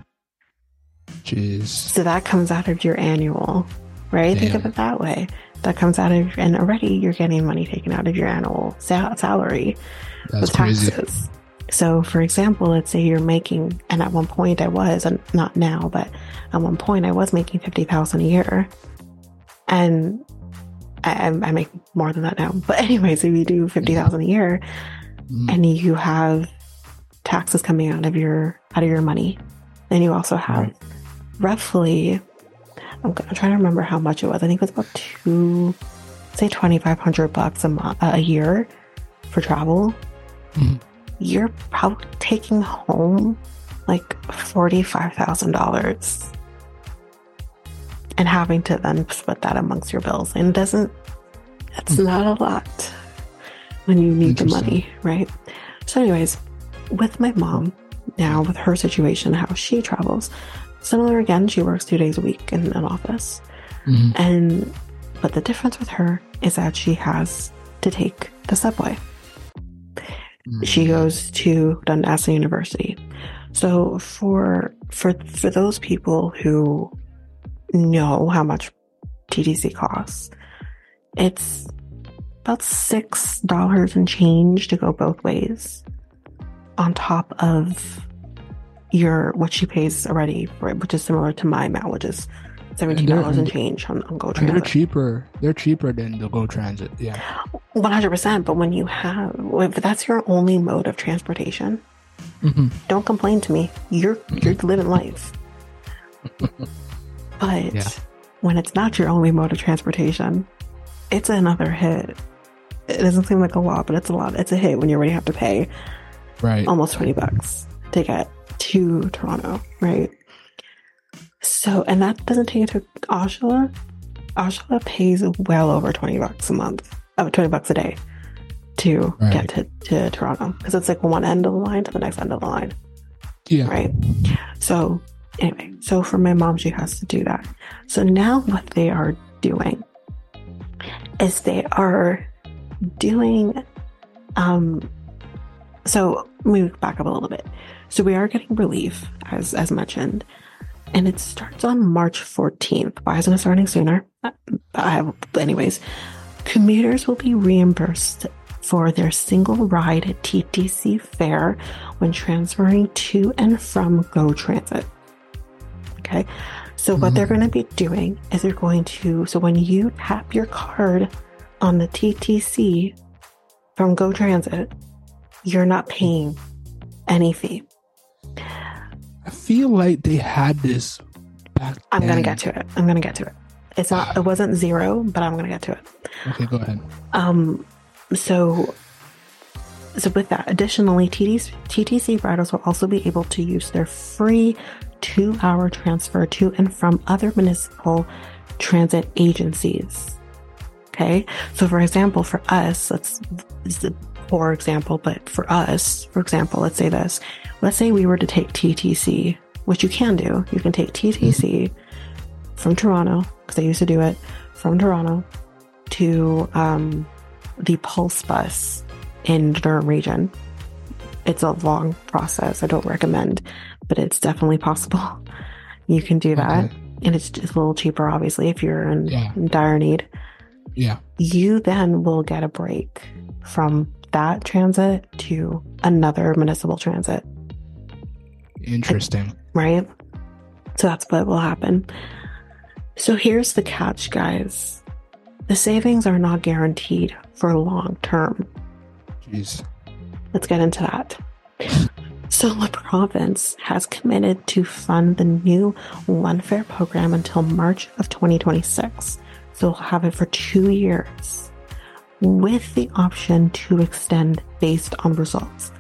Jeez. So that comes out of your annual, right? Think of it that way. That comes out of, and already you're getting money taken out of your annual sal- salary That's with crazy. taxes. So, for example, let's say you're making, and at one point I was, and not now, but at one point I was making fifty thousand a year, and I, I make more than that now. But anyways, if you do fifty thousand a year, Mhm. and you have taxes coming out of your out of your money, then you also have Right. roughly. I'm, I'm trying to remember how much it was. I think it was about two, say twenty five hundred bucks a month a year for travel. Mhm. You're probably taking home like forty five thousand dollars, and having to then split that amongst your bills. And it doesn't. It's Hmm. not a lot when you need the money, right? So, anyways, with my mom now, with her situation, how she travels, similar again, she works two days a week in an office. Mhm. And, but the difference with her is that she has to take the subway. She goes to Dundas University. So for, for, for those people who know how much TTC costs, it's about six dollars and change to go both ways on top of your what she pays already for it, which is similar to my amount, which is seventeen dollars and change on, on Go And they're cheaper. They're cheaper than the Go Transit. Yeah. One hundred percent. But when you have if that's your only mode of transportation, hmm don't complain to me. You're you're living life. But Yeah. when it's not your only mode of transportation, it's another hit. It doesn't seem like a lot, but it's a lot. It's a hit when you already have to pay Right. almost 20 bucks to get to Toronto, right? So, and that doesn't take into Oshawa. Oshawa pays well over 20 bucks a month, uh, 20 bucks a day to Right. get to, to Toronto because it's like one end of the line to the next end of the line, yeah. right? So, anyway, so for my mom, she has to do that. So now what they are doing is they are doing, um, so me back up a little bit. So we are getting relief, as as mentioned, and it starts on March 14th. Why isn't it starting sooner? I, anyways, commuters will be reimbursed for their single ride TTC fare when transferring to and from Go Transit. Okay, so what Mhm. they're going to be doing is they're going to so when you tap your card on the TTC from Go Transit, you're not paying any fee. I feel like they had this back. I'm gonna get to it. I'm gonna get to it. It's not. It wasn't zero, but I'm gonna get to it. Okay, go ahead. Um. So. So with that, additionally, TTC, TTC riders will also be able to use their free two-hour transfer to and from other municipal transit agencies. Okay, so for example, for us, let's this is a poor example, but for us, for example, let's say this. Let's say we were to take TTC, which you can do. You can take TTC from Toronto, because I used to do it from Toronto to um, the Pulse bus in the Durham region. It's a long process. I don't recommend, but it's definitely possible. You can do that. Okay. And it's just a little cheaper, obviously, if you're in, Yeah. in dire need. Yeah. You then will get a break from that transit to another municipal transit, Interesting. right? So that's what will happen. So here's the catch, guys. The savings are not guaranteed for long term. Jeez. Let's get into that. So the province has committed to fund the new One Fare program until March of 2026. So we'll have it for two years with the option to extend based on results.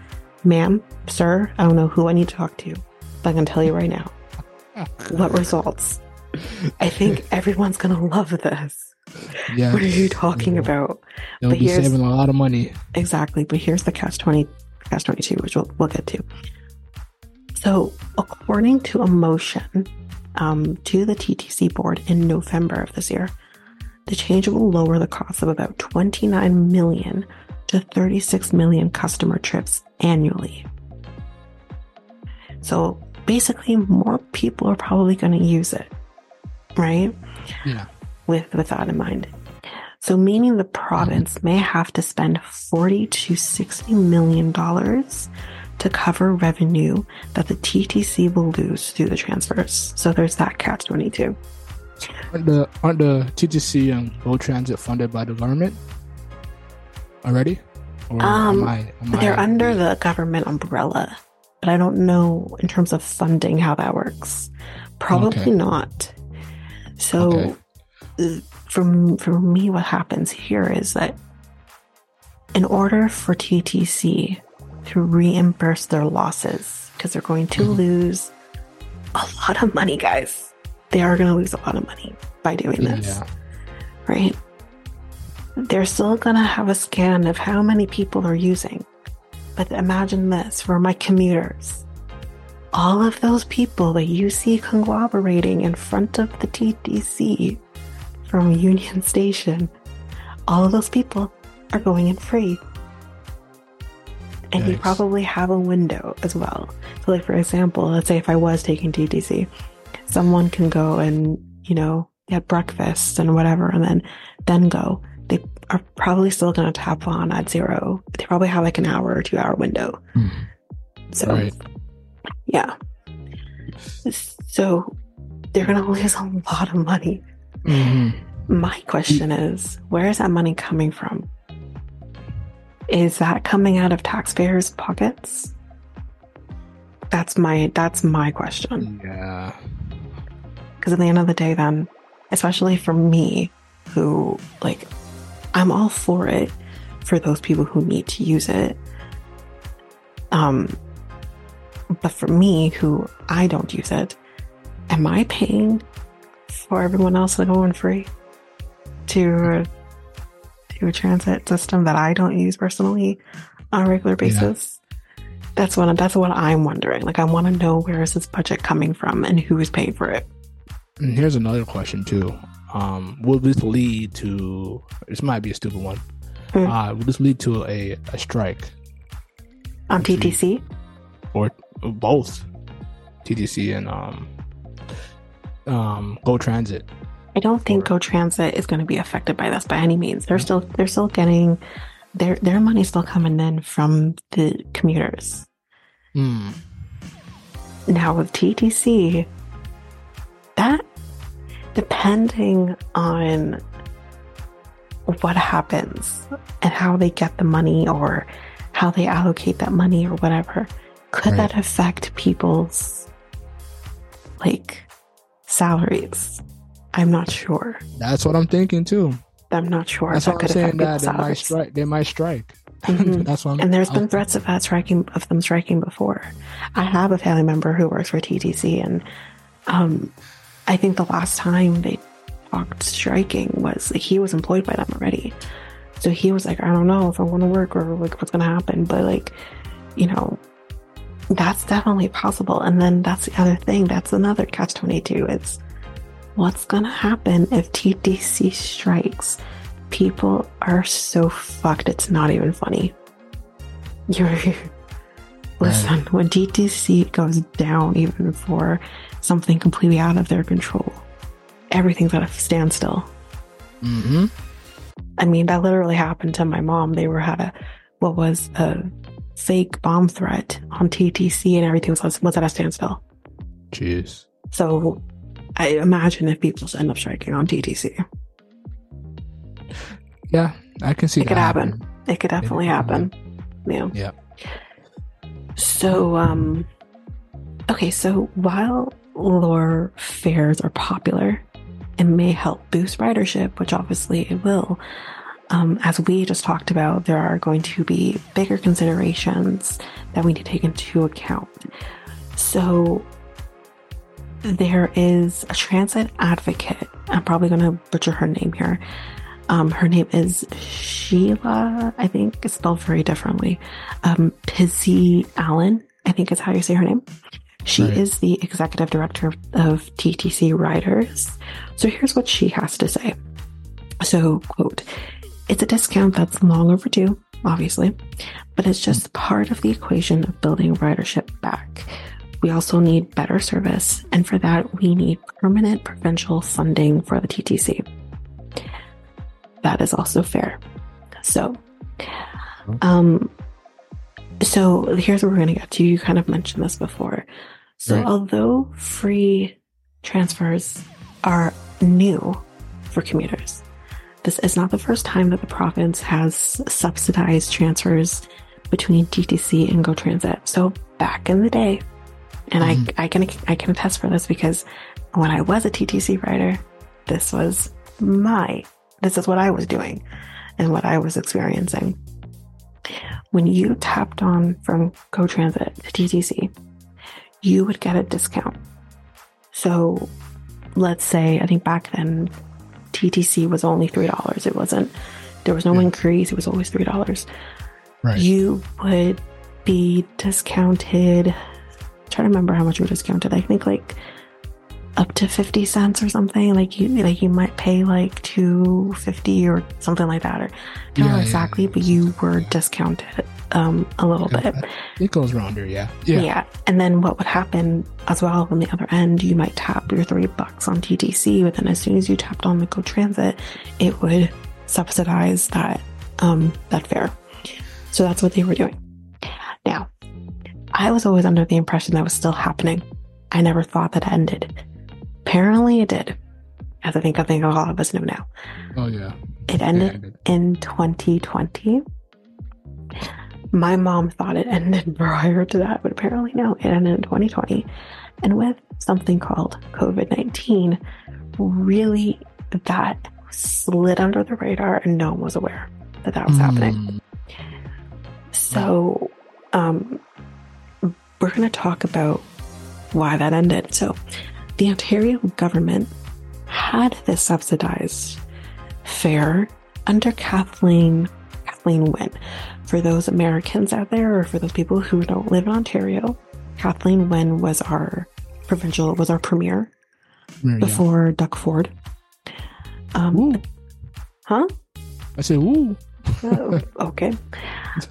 Ma'am, sir, I don't know who I need to talk to, but I can tell you right now. What results? I think everyone's going to love this. Yeah. What are you talking about? They'll but be saving a lot of money. Exactly, but here's the catch 20 catch 22 which we'll, we'll get to. So, according to a motion um, to the TTC board in November of this year. The change will lower the cost of about 29 million to 36 million customer trips annually. So basically, more people are probably going to use it, right? Yeah. With with that in mind. So meaning the province may have to spend 40 to 60 million dollars to cover revenue that the TTC will lose through the transfers. So there's that catch 22. Aren't the aren't the TTC and Go Transit funded by the government already? Or Um, am I, am They're I- under the government umbrella, but I don't know in terms of funding how that works. Probably Okay. not. So, Okay. For, for me, what happens here is that in order for TTC to reimburse their losses, because they're going to Mhm. lose a lot of money, guys. They are going to lose a lot of money by doing this Yeah. right? They're still going to have a scan of how many people are using. But imagine this for my commuters. All of those people that you see conglomerating in front of the TTC from Union Station, all of those people are going in free. And you probably have a window as well. So, like, for example, let's say if I was taking TTC, someone can go and, you know, get breakfast and whatever, and then then go. They are probably still going to tap on at zero. They probably have like an hour or two hour window. Hmm. So, Right. yeah. So they're going to lose a lot of money. Mhm. My question is, where is that money coming from? Is that coming out of taxpayers' pockets? That's my that's my question. Yeah. Because at the end of the day, then, especially for me, who like, I'm all for it for those people who need to use it. Um, but for me, who I don't use it, am I paying for everyone else to go in free to to a transit system that I don't use personally on a regular Yeah. basis? That's what that's what I'm wondering. Like, I want to know where is this budget coming from and who is paying for it. And here's another question too. Um, will this lead to? This might be a stupid one. Hmm. Uh, will this lead to a, a strike on TTC. or both TTC and um, um, Go Transit? I don't think Go Transit is going to be affected by this by any means. They're still they're still getting their their money's still coming in from the commuters. Hmm. Now with TTC, that depending on what happens and how they get the money or how they allocate that money or whatever, could Right. that affect people's like salaries? I'm not sure. That's what I'm thinking too. I'm not sure. That's what that I'm saying. That they might strike. They might strike. Mhm. That's what. I'm, And there's been I'm- threats of that striking of them striking before. I have a family member who works for TTC, and um, I think the last time they talked striking was like, he was employed by them already. So he was like, I don't know if I want to work or like what's going to happen, but like, you know, that's definitely possible. And then that's the other thing. That's another catch twenty two. Is what's going to happen if TTC strikes? People are so fucked. It's not even funny. You're listen when TTC goes down, even for something completely out of their control, everything's at a standstill. Mhm. I mean, that literally happened to my mom. They were had a what was a fake bomb threat on TTC, and everything was was at a standstill. Jeez. So, I imagine if people end up striking on TTC, Yeah, I can see It that could happen. it could definitely could happen. Yeah. Yeah. So, um, okay, so while lore fares are popular and may help boost ridership, which obviously it will, um, as we just talked about, there are going to be bigger considerations that we need to take into account. So, there is a transit advocate. I'm probably going to butcher her name here. Um, her name is Shelagh. I think it's spelled very differently. Um, Pizzy Allen, I think is how you say her name. She right. is the executive director of TTC Riders. So here's what she has to say. So, quote, it's a discount that's long overdue, obviously, but it's just part of the equation of building ridership back. We also need better service, and for that, we need permanent provincial funding for the TTC. That is also fair. So, um, so here's what we're going to get to. You kind of mentioned this before. So, right. although free transfers are new for commuters, this is not the first time that the province has subsidized transfers between TTC and GO Transit. So, back in the day, and mm-hmm. I, I can I can attest for this because when I was a TTC rider, this was my this is what I was doing and what I was experiencing. When you tapped on from GO Transit to TTC, you would get a discount. So let's say, I think back then TTC was only $3. It wasn't, there was no yeah. increase. It was always $3. Right. You would be discounted. I'm trying to remember how much you were discounted. I think like up to 50 cents or something like you like you might pay like 250 or something like that or I don't yeah, know exactly yeah, but you were discounted um a little bit it goes rounder, yeah. yeah yeah and then what would happen as well on the other end you might tap your three bucks on ttc but then as soon as you tapped on the go transit it would subsidize that um that fare so that's what they were doing now i was always under the impression that was still happening i never thought that ended Apparently it did. As I think I think a lot of us know now. Oh yeah. It ended, it ended. in 2020. My mom thought it ended prior to that, but apparently no, it ended in 2020. And with something called COVID 19, really that slid under the radar and no one was aware that that was mm. happening. So, um, we're going to talk about why that ended. So, the Ontario government had this subsidized fare under Kathleen Kathleen Wynne. For those Americans out there, or for those people who don't live in Ontario, Kathleen Wynne was our provincial was our premier yeah. before Doug Ford. Um, huh? I said, "Woo." oh, okay.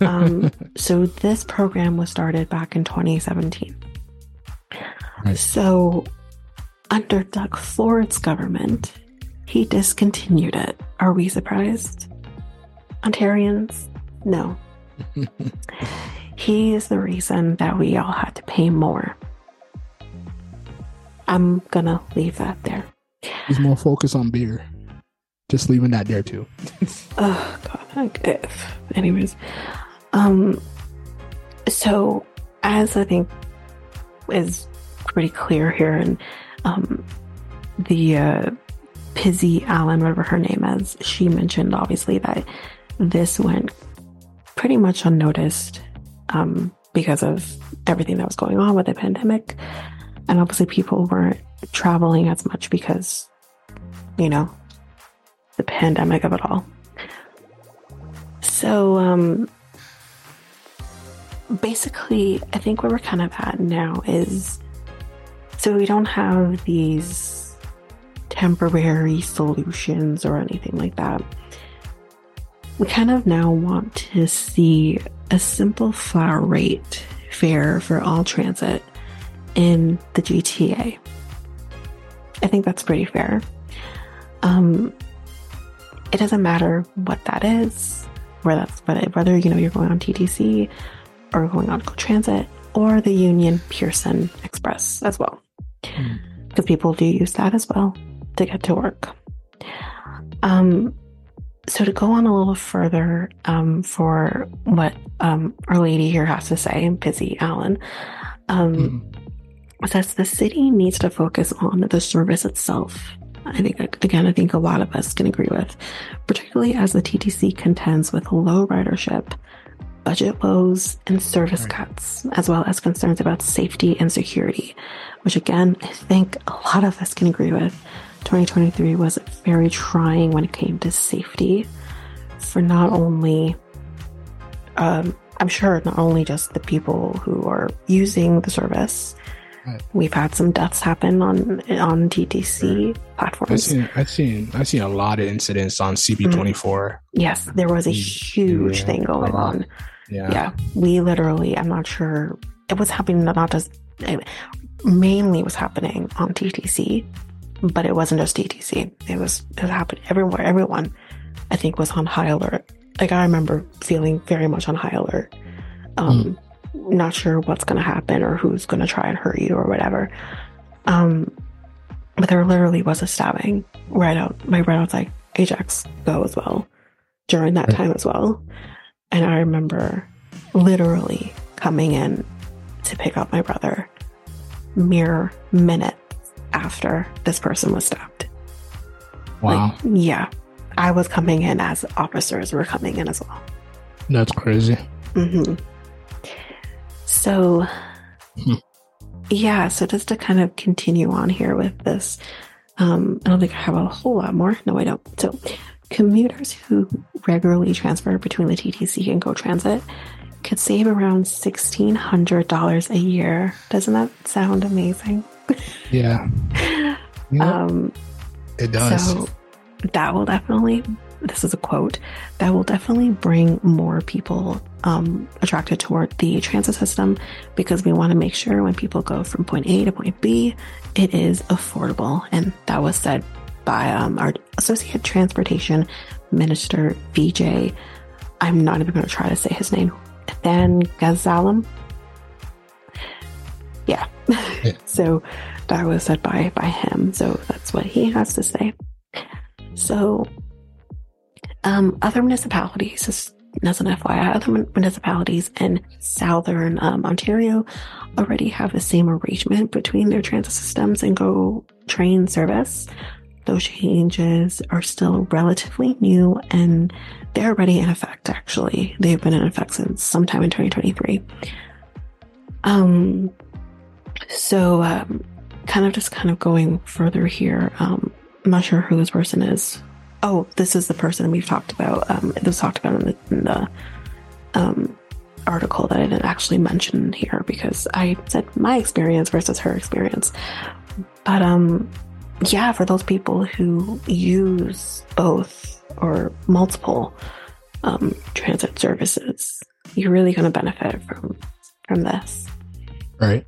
Um, so this program was started back in 2017. Right. So under Doug Ford's government, he discontinued it. Are we surprised? Ontarians? No. he is the reason that we all had to pay more. I'm gonna leave that there. He's more focused on beer. Just leaving that there too. oh god. Anyways, um, so as I think is pretty clear here, and um, the uh, Pizey-Allen, whatever her name is, she mentioned obviously that this went pretty much unnoticed um, because of everything that was going on with the pandemic. And obviously, people weren't traveling as much because, you know, the pandemic of it all. So, um, basically, I think where we're kind of at now is so we don't have these temporary solutions or anything like that. We kind of now want to see a simple flat rate fare for all transit in the GTA. I think that's pretty fair. Um, it doesn't matter what that is, where that's whether you know you're going on TTC or going on GO Transit or the Union Pearson Express as well because people do use that as well to get to work. Um, so to go on a little further um, for what um, our lady here has to say, Pizey-Allen, um, mm. says the city needs to focus on the service itself. I think, again, I think a lot of us can agree with, particularly as the TTC contends with low ridership budget woes, and service right. cuts, as well as concerns about safety and security, which again, I think a lot of us can agree with. 2023 was very trying when it came to safety for not only, um, I'm sure, not only just the people who are using the service, Right. We've had some deaths happen on on TTC I've platforms. seen, I've seen, I've seen a lot of incidents on CP24. Yes, there was a Mm, huge yeah, thing going on. Yeah. Yeah, we literally, I'm not sure, it was happening not just, it mainly was happening on TTC, but it wasn't just TTC. It was, it happened everywhere. Everyone, I think, was on high alert. Like, I remember feeling very much on high alert. Um, Not sure what's going to happen or who's going to try and hurt you or whatever. Um, but there literally was a stabbing right out, my right, outside Ajax Go as well during that Right. time as well. And I remember literally coming in to pick up my brother mere minutes after this person was stabbed. Wow. Like, yeah. I was coming in as officers were coming in as well. That's crazy. hmm So, Hmm. yeah, so just to kind of continue on here with this, um, I don't think I have a whole lot more. No, I don't. So, commuters who regularly transfer between the TTC and Go Transit could save around $1,600 a year. Doesn't that sound amazing? Yeah. Yeah, Um, it does. so that will definitely, this is a quote, that will definitely bring more people um, attracted toward the transit system because we want to make sure when people go from point A to point B, it is affordable. And that was said by um, our Associate Transportation Minister, Vijay. I'm not even going to try to say his name. Then Gazalam. Yeah. Yeah. so that was said by by him. So that's what he has to say. So, um, other municipalities, just as an FYI, other municipalities in southern um, Ontario already have the same arrangement between their transit systems and Go train service. Those changes are still relatively new and they're already in effect, actually. They've been in effect since sometime in 2023. Um, so, um, kind of just kind of going further here. Um, I'm not sure who this person is. Oh, this is the person we've talked about. Um, it was talked about in the, in the um, article that I didn't actually mention here because I said my experience versus her experience. But um, yeah, for those people who use both or multiple um, transit services, you're really going to benefit from from this. right.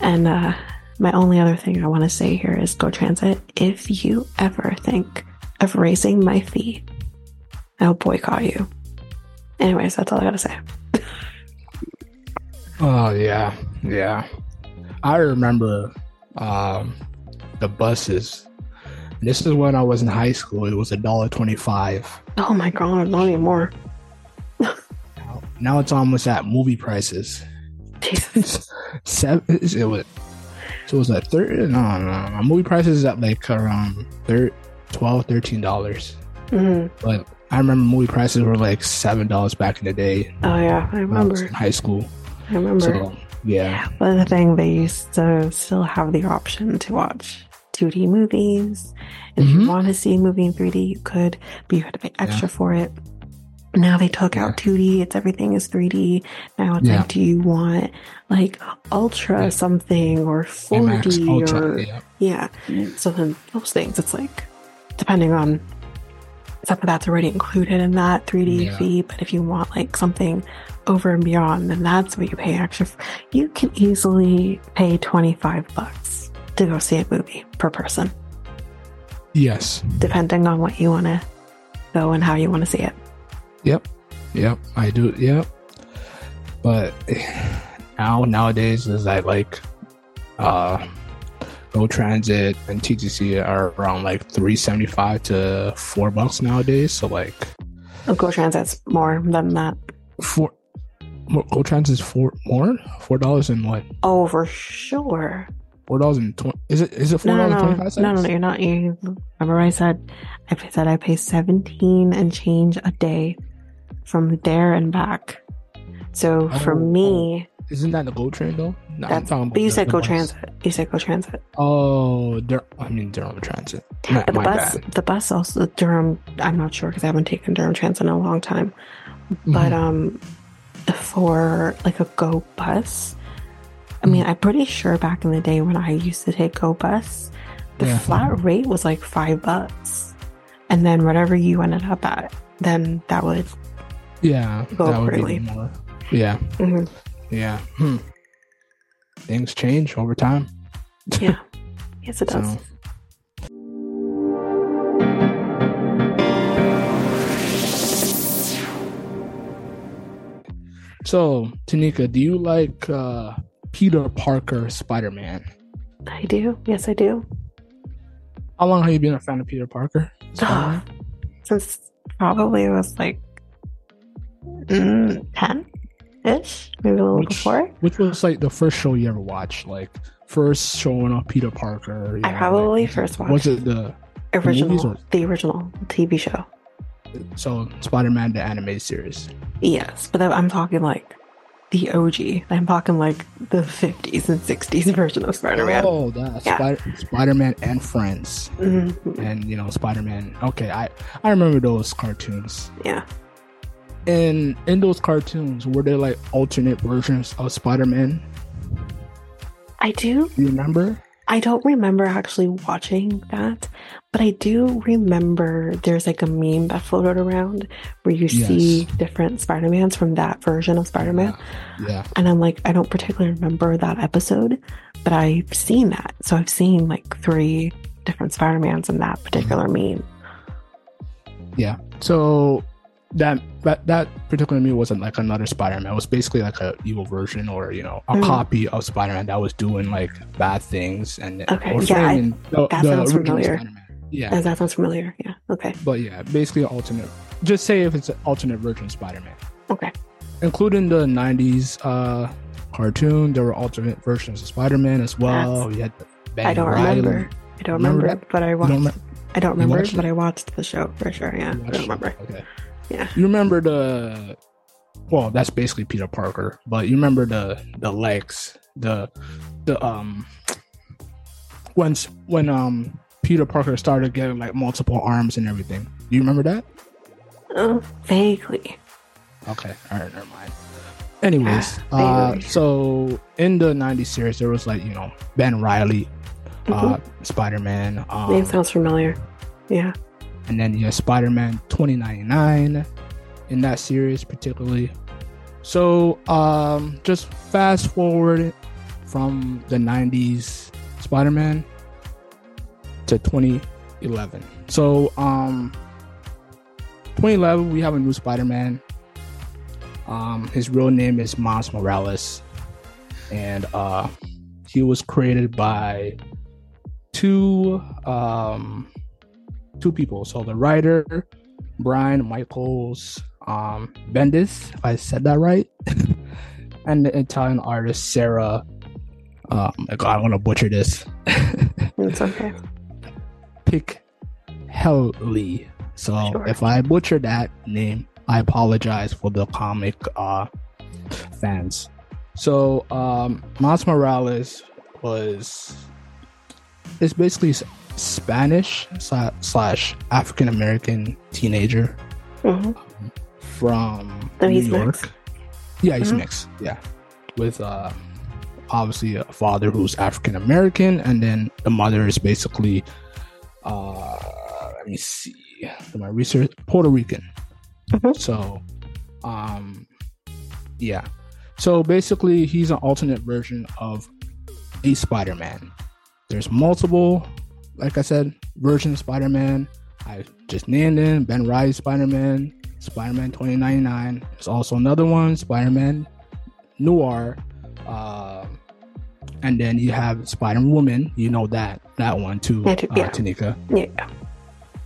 And uh, my only other thing I want to say here is Go Transit. If you ever think of raising my fee, I'll boycott you. Anyways, that's all I got to say. Oh yeah, yeah. I remember um, the buses. This is when I was in high school. It was a dollar twenty-five. Oh my god, not anymore. Now, now it's almost at movie prices. Jesus. Seven. It was. So it was at third. No, no, no. Movie prices at like around thir- 12 13 dollars. Mhm. But I remember movie prices were like seven dollars back in the day. Oh yeah, I when I remember. in high school. I remember. So yeah, But the thing, they used to still have the option to watch 2D movies. If Mhm. you want to see a movie in 3D, you could, but you had to pay extra for it. Now they took out 2D. It's everything is 3D. Now it's Yeah. like, do you want like ultra Yeah. something or 4D IMAX, Ultra, or yeah. yeah. So then those things, it's like depending on something that's already included in that 3D Yeah. fee. But if you want like something over and beyond, then that's what you pay extra. For. You can easily pay 25 bucks to go see a movie per person, Yes. depending on what you want to go and how you want to see it. Yep. Yep. I do. Yep. But now nowadays is that like uh Go Transit and TTC are around like three seventy five to four bucks nowadays. So like Oh, Go Transit's more than that. four Go Transit is four more four dollars and what Oh, for sure. four dollars and twenty is it is it four dollars no, twenty no, five no, no, no, you're not. You remember I said, I said I pay 17 and change a day from there and back. So for Oh, me, Isn't that the Go Train though? No, I'm that's, talking about but you said Go. Transit. You said Go Transit. Oh, Dur- I mean Durham Transit. My, But the my bus, bad. the bus also Durham. I'm not sure because I haven't taken Durham Transit in a long time. But Mhm. um, for like a Go bus, I mean, I'm pretty sure back in the day when I used to take Go Bus, the Yeah. flat rate was like five bucks. And then whatever you ended up at, then that would. Yeah, Go that would be more. Yeah, Mhm. yeah. Hmm. Things change over time. Yeah. yes, it does. So, so Tanyka, do you like uh, Peter Parker Spider Man? I do. Yes, I do. How long have you been a fan of Peter Parker? Since probably it was like mm, 10 ish, maybe a little Which- before. Which was like the first show you ever watched? Like first showing of Peter Parker. I know, probably like, first Was watched it the original, movies or- the original TV show. so Spider Man the animated series? Yes, but I'm talking like the OG. I'm talking like the 50s and 60s version of Spider-Man. Oh, that Yeah. Spider Spider Man and Friends. Mhm. and you know spider-man okay i i remember those cartoons Yeah. And in those cartoons were there like alternate versions of spider-man I do. you remember I don't remember actually watching that, but I do remember there's like a meme that floated around where you see different Spider-Mans from that version of Spider-Man. yeah And I'm like, I don't particularly remember that episode, but I've seen that. So I've seen like three different Spider-Mans in that particular mm-hmm. meme. yeah so that that that particular movie wasn't like another spider-man it was basically like a evil version or you know a Mm. copy of spider-man that was doing like bad things and Okay, yeah, I- the, that the sounds familiar. Spider-Man. yeah Does that sounds familiar? Yeah. Okay. but yeah basically alternate just say if it's an alternate version of spider-man Okay. including the 90s uh cartoon there were alternate versions of spider-man as well we had I don't Reilly. remember. I don't Remember remember, but I watched. I don't remember, but I watched the show for sure. Yeah. I don't remember. okay Yeah. you remember the well that's basically peter parker but you remember the the legs the the um when when um peter parker started getting like multiple arms and everything do you remember that Oh, vaguely. Okay, all right, never mind. Anyways, Yeah, uh, so in the '90s series, there was like you know Ben Reilly, uh, Mhm. Spider Man, um, Name sounds familiar. Yeah. And then have Spider Man 2099 in that series particularly. So um, just fast forward from the '90s Spider Man to 2011. So um, 2011 we have a new Spider Man. Um, his real name is Miles Morales, and uh, he was created by two um, two people. So the writer Brian Michaels um, Bendis, if I said that right, and the Italian artist Sara. Um, my God, I'm gonna butcher this. It's okay. Pick Helly. So Sure. if I butcher that name, I apologize for the comic uh, fans. So um, Miles Morales was it's basically Spanish slash African American teenager hmm from Oh, New York. mixed? Yeah, he's Mhm. mixed. Yeah, with uh, obviously a father who's African American, and then the mother is basically, uh, let me see, my research, Puerto Rican. Mhm. So, um, yeah. So basically, he's an alternate version of a Spider-Man. There's multiple, like I said, versions of Spider-Man. I just named him Ben Reilly Spider-Man, Spider-Man 2099. There's also another one, Spider-Man Noir. Uh, and then you have Spider-Woman. You know that that one too, Yeah, uh, yeah. Tanyka. Yeah.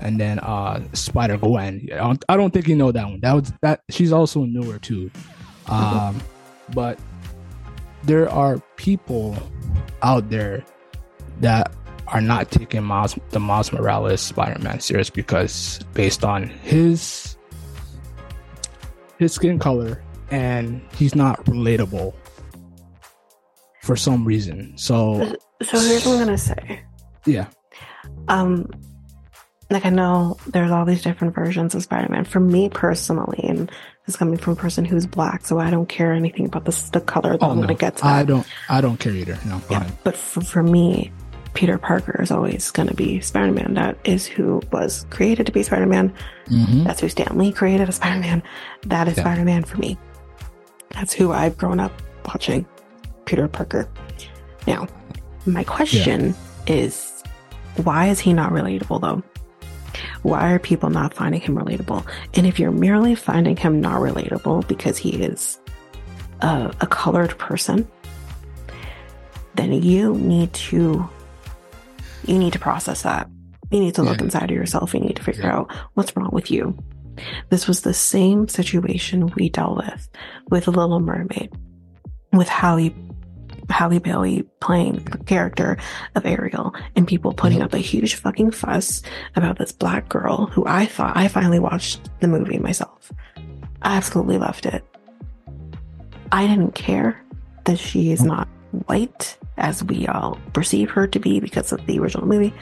And then uh, Spider Gwen. I don't, I don't think you know that one. That was that. She's also newer too. Um, but there are people out there that are not taking Miles, the Miles Morales Spider-Man serious because based on his his skin color and he's not relatable for some reason. So So here's what I'm gonna say. yeah, Um, like I know there's all these different versions of Spider-Man. For me personally, and is coming from a person who's black, so I don't care anything about the, the color. Oh, I'm no. to get to. I don't. I don't care either. No, Yeah, but for, for me, Peter Parker is always going to be Spider Man. That is who was created to be Spider Man. hmm That's who Stan Lee created as Spider Man. That is Yeah. Spider Man for me. That's who I've grown up watching, Peter Parker. Now, my question is why is he not relatable though? Why are people not finding him relatable? And if you're merely finding him not relatable because he is a, a colored person, then you need to you need to process that. You need to look Yeah. inside of yourself. You need to figure Yeah. out what's wrong with you. This was the same situation we dealt with with Little Mermaid, with Halle Halle Bailey playing the character of Ariel, and people putting Mhm. up a huge fucking fuss about this black girl who I thought I finally watched the movie myself. I absolutely loved it. I didn't care that she is not white as we all perceive her to be because of the original movie.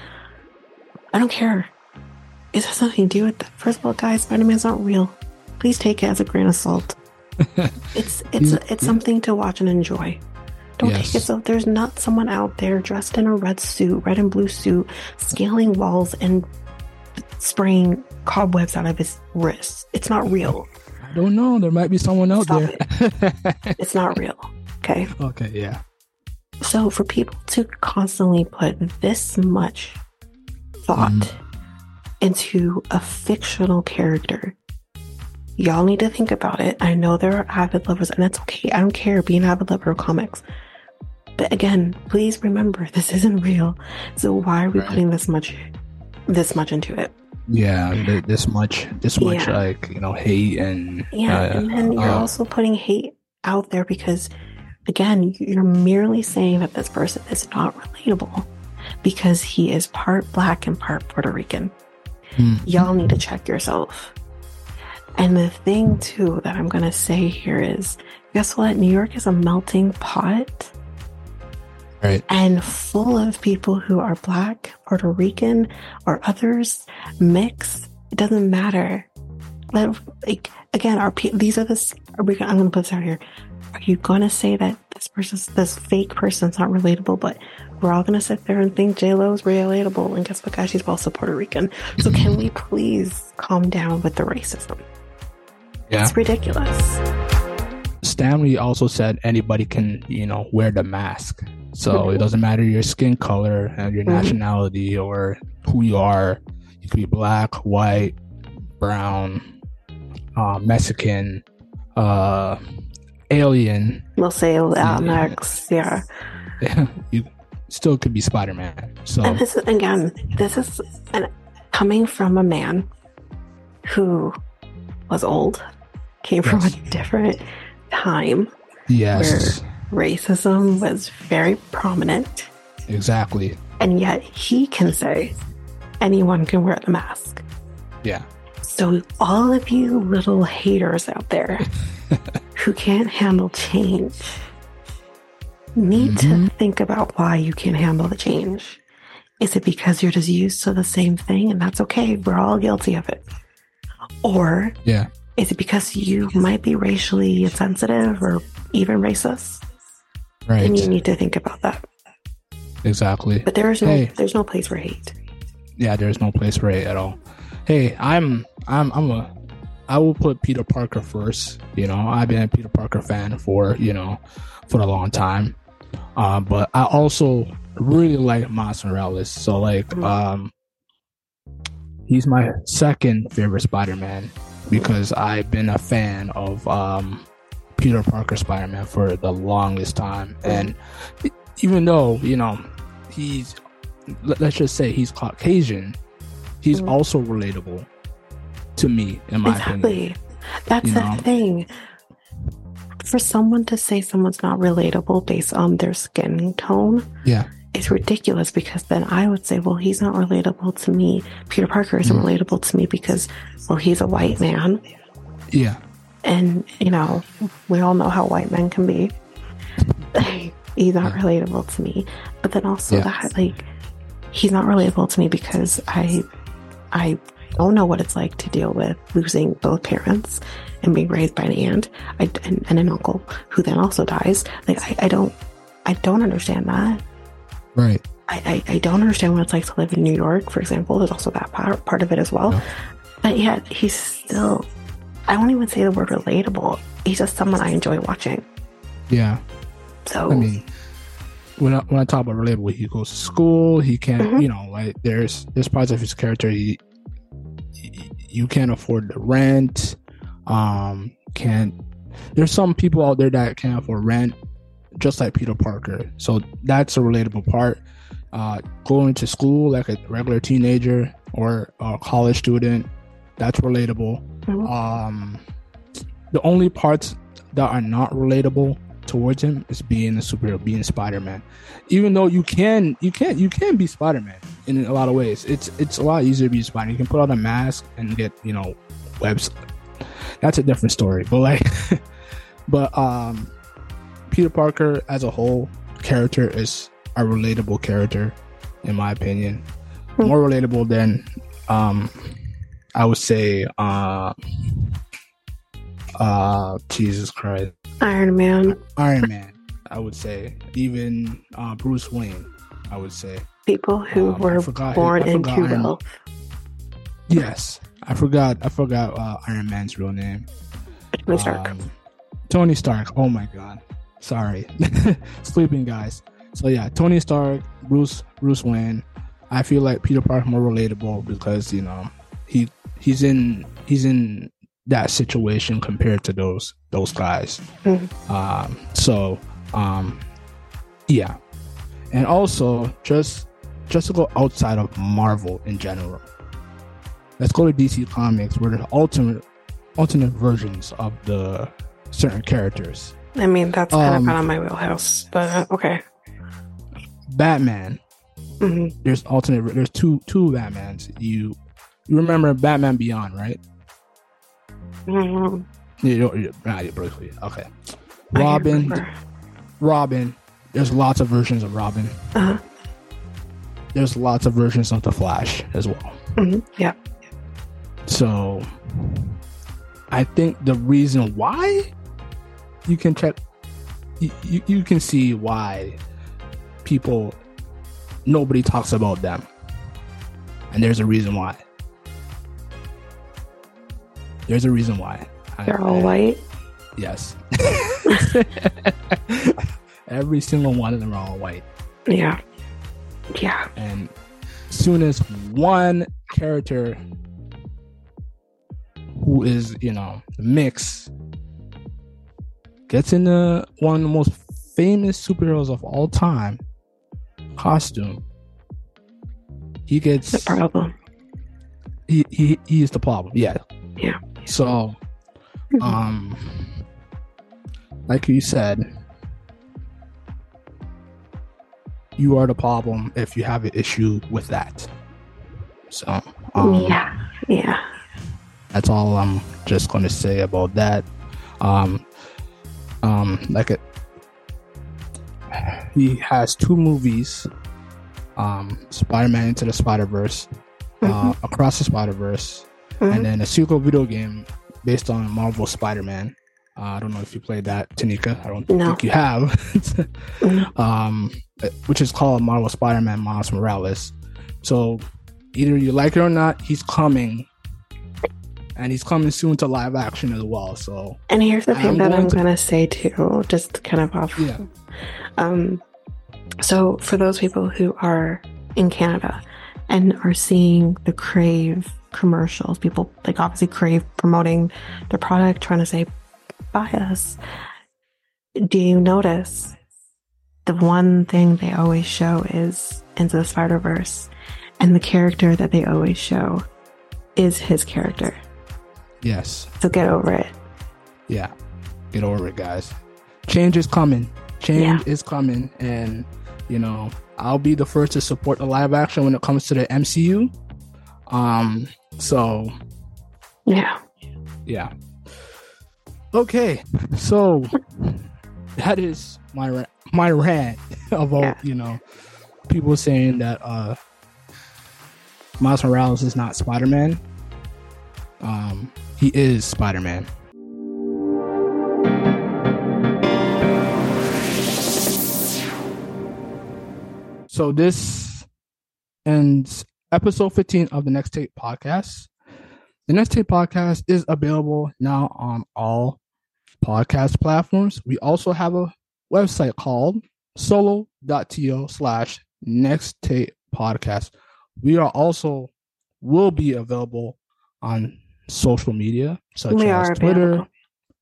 I don't care. It has nothing to do with that. First of all, guys, Spider Man's not real. Please take it as a grain of salt. It's it's it's something to watch and enjoy. Don't take it so there's not someone out there dressed in a red suit, red and blue suit, scaling walls and spraying cobwebs out of his wrists. It's not real. I don't know. There might be someone out Stop there. It's not real. Okay. okay. Yeah. So for people to constantly put this much thought Mhm. into a fictional character, y'all need to think about it. I know there are avid lovers, and that's okay. I don't care. Be an avid lover of comics. But again, please remember this isn't real. So why are we Right. putting this much this much into it? Yeah. This much. This much. Yeah. Like you know, hate and Yeah, uh, and then you're uh, also putting hate out there because, again, you're merely saying that this person is not relatable because he is part black and part Puerto Rican. hmm, Y'all need to check yourself. And the thing, too, that I'm going to say here is guess what? New York is a melting pot right. and full of people who are black, Puerto Rican, or others mix. It doesn't matter. Let, like again, pe- these are the, Are we? I'm going to put this out here. Are you to say that this person's this fake person's not relatable? But we're all to sit there and think J Lo is relatable, and guess what, guys? She's also Puerto Rican. So can we please calm down with the racism? Yeah. It's ridiculous. Stan Lee also said anybody can, you know, wear the mask. So Mhm. it doesn't matter your skin color and your Mhm. nationality or who you are. You could be black, white, brown, uh, Mexican, uh, alien. We'll say uh, Yeah. Latinx, yeah. you still could be Spider Man. So And this is, again, this is an, coming from a man who was old, came from a different time yes, racism was very prominent, exactly. and yet he can say anyone can wear the mask. Yeah. So, all of you little haters out there who can't handle change need to Mhm. think about why you can't handle the change. Is it because you're just used to the same thing and that's okay? We're all guilty of it. Or Yeah. is it because you might be racially insensitive or even racist? Right. And you need to think about that. Exactly. But there is no Hey. there's no place for hate. yeah, there's no place for it at all. Hey, I'm I'm I'm a I will put Peter Parker first. You know, I've been a Peter Parker fan for you know for a long time. Um, but I also really like Miles Morales. So like um he's my second favorite Spider-Man because I've been a fan of um Peter Parker Spider-Man for the longest time. And even though, you know, he's let- let's just say he's Caucasian, he's Mhm. also relatable to me, in my opinion. Exactly. That's You the know? thing. For someone to say someone's not relatable based on their skin tone Yeah. is ridiculous because then I would say, well, he's not relatable to me. Peter Parker isn't Mm. relatable to me because, well, he's a white man. Yeah. And, you know, we all know how white men can be. he's not Yeah. relatable to me. But then also Yeah. that, like, he's not relatable to me because I, I don't know what it's like to deal with losing both parents and being raised by an aunt I, and, and an uncle who then also dies. Like I, I don't, I don't understand that. Right. I, I, I don't understand what it's like to live in New York, for example. There's also that part, part of it as well. Yeah. But yet he's still, I won't even say the word relatable. He's just someone I enjoy watching. Yeah. So I mean, when I, when I talk about relatable, he goes to school. He can't, Mhm. you know, like there's there's parts of his character he- you can't afford the rent. Um, can't. There's some people out there that can't afford rent, just like Peter Parker. So that's a relatable part. Uh, going to school like a regular teenager or a college student, that's relatable. Mhm. Um, the only parts that are not relatable towards him is being a superhero, being Spider-Man. Even though you can, you can't, you can be Spider-Man in a lot of ways. It's it's a lot easier to be Spider. You can put on a mask and get you know webs. That's a different story. But like, but um, Peter Parker as a whole character is a relatable character, in my opinion. Hmm. More relatable than um, I would say uh, uh, Jesus Christ. Iron Man, Iron Man, I would say. Even uh, Bruce Wayne, I would say. People who Um, were born in forgot into Iron- wealth. Yes, I forgot. I forgot uh, Iron Man's real name. Tony Stark. Um, Tony Stark. Oh my God. Sorry, sleeping guys. So yeah, Tony Stark, Bruce, Bruce Wayne. I feel like Peter Parker more relatable because you know he he's in he's in that situation compared to those those guys. Mhm. Um, so um, yeah, and also just just to go outside of Marvel in general. Let's go to DC Comics, where there's alternate alternate versions of the certain characters. I mean, that's kind um, of out of my wheelhouse, but uh, okay. Batman, hmm there's alternate. There's two two Batmans. You you remember Batman Beyond, right? hmm You don't, you, not you, Bruce Lee. Okay. Robin, Robin. There's lots of versions of Robin. Uh-huh. There's lots of versions of the Flash as well. hmm Yeah. So I think the reason why you can check you, you, can see why people nobody talks about them. And there's a reason why. There's a reason why. They're all I- white. Yes. Every single one of them are all white. Yeah. Yeah. And as soon as one character who is, you know, the mix gets in the one of the most famous superheroes of all time costume, he gets The problem. he, he he is the problem. Yeah. Yeah. So Mhm. um like you said you are the problem if you have an issue with that so um yeah. Yeah. that's all i'm just going to say about that um um like it he has two movies um spider-man into the spider-verse uh across the spider-verse Mhm. and then a sequel video game based on Marvel Spider-Man. Uh, I don't know if you played that, Tanyka. I don't No. think you have. Um, which is called Marvel Spider-Man Miles Morales. So either you like it or not, he's coming, and he's coming soon to live action as well. So And here's the thing I'm that going I'm to- gonna say too, just kind of off. yeah, Um, so for those people who are in Canada and are seeing the Crave commercials, people like obviously Crave promoting their product, trying to say, buy us. Do you notice the one thing they always show is Into the Spider Verse, and the character that they always show is his character. yes, So get over it. yeah. Get over it, guys. Change is coming. Change Yeah. is coming, and you know I'll be the first to support the live action when it comes to the MCU. Um, so Yeah. yeah. Okay, so that is my ra- my rant about Yeah. you know people saying that uh Miles Morales is not Spider Man. Um, he is Spider Man. So this ends episode 15 of the Next Take podcast. The Next Take podcast is available now on all podcast platforms. We also have a website called solo.to slash next take podcast. We are also will be available on social media such We as Twitter available.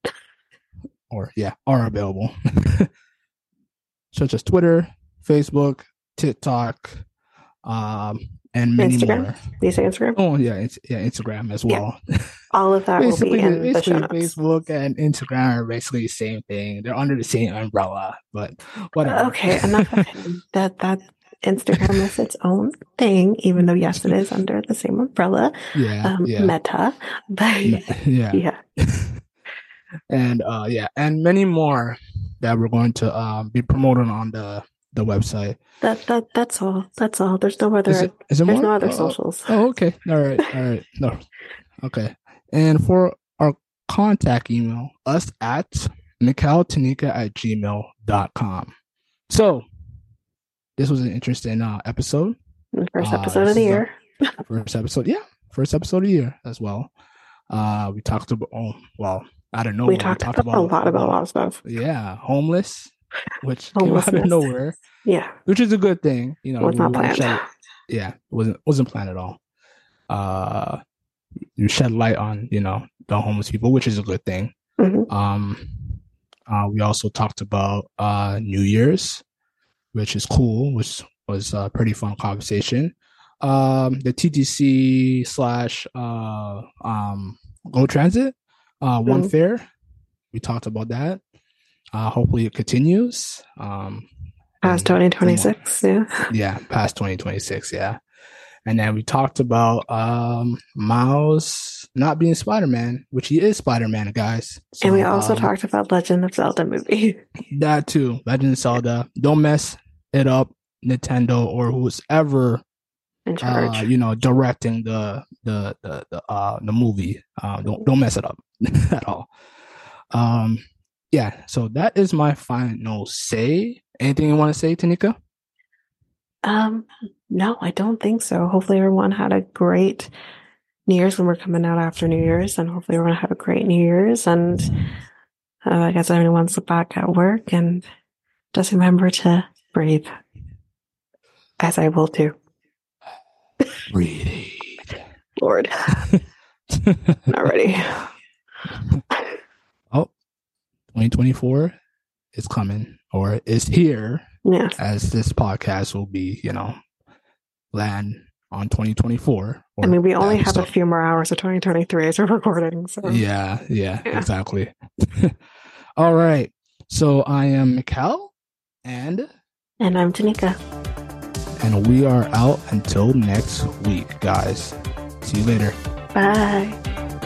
or yeah, are available. such as Twitter, Facebook, TikTok, um, and many Instagram? more. Say Instagram? Oh yeah, it's yeah, Instagram as Yeah. well. All of that will be basically, in basically. Facebook and Instagram are basically the same thing. They're under the same umbrella, but whatever. Okay, enough. That that Instagram is its own thing, even though yes, it is under the same umbrella, yeah, um, yeah, Meta. But yeah, yeah, and uh, yeah, and many more that we're going to um, be promoting on the the website. that that that's all. That's all. There's no other. Is it, is it there's more? no other Oh, socials. Oh, okay. All right. All right. No. Okay. And for our contact email, us at mikhailtanika at gmail.com. So this was an interesting uh, episode. First uh, episode this of the year. First episode. Yeah. First episode of the year as well. Uh, we talked about, oh, well, I don't know. we talked, about a lot about a lot of stuff. Yeah. Homeless, which came out of nowhere, Yeah, which is a good thing. You know, was not planned. shed- yeah, wasn't wasn't planned at all. Uh, you shed light on you know the homeless people, which is a good thing. Mhm. Um, uh, we also talked about uh New Year's, which is cool, which was a pretty fun conversation. Um, the TTC slash uh um Go Transit, uh, one Mhm. fare. We talked about that. Uh, hopefully it continues. Um, Past 2026. Yeah. yeah, past 2026, yeah. And then we talked about um Miles not being Spider-Man, which he is Spider-Man, guys. So, and we also um, talked about Legend of Zelda movie. that too. Legend of Zelda. Don't mess it up, Nintendo or who's ever in charge. uh, you know, directing the the the the uh the movie. Uh, don't don't mess it up at all. Um, yeah. So that is my final say. Anything you want to say, Tanyka? Um, no, I don't think so. Hopefully, everyone had a great New Year's when we're coming out after New Year's, and hopefully, everyone had a great New Year's. And uh, I guess everyone's back at work and just remember to breathe, as I will too. Breathe. Lord, not ready. 2024 is coming or is here Yeah, as this podcast will be, you know, land on 2024. I mean, we only have a few more hours of 2023 as we're recording, so Yeah, yeah, Yeah. exactly. All right. So I am Mikel and And I'm Tanyka. and we are out until next week, guys. See you later. Bye.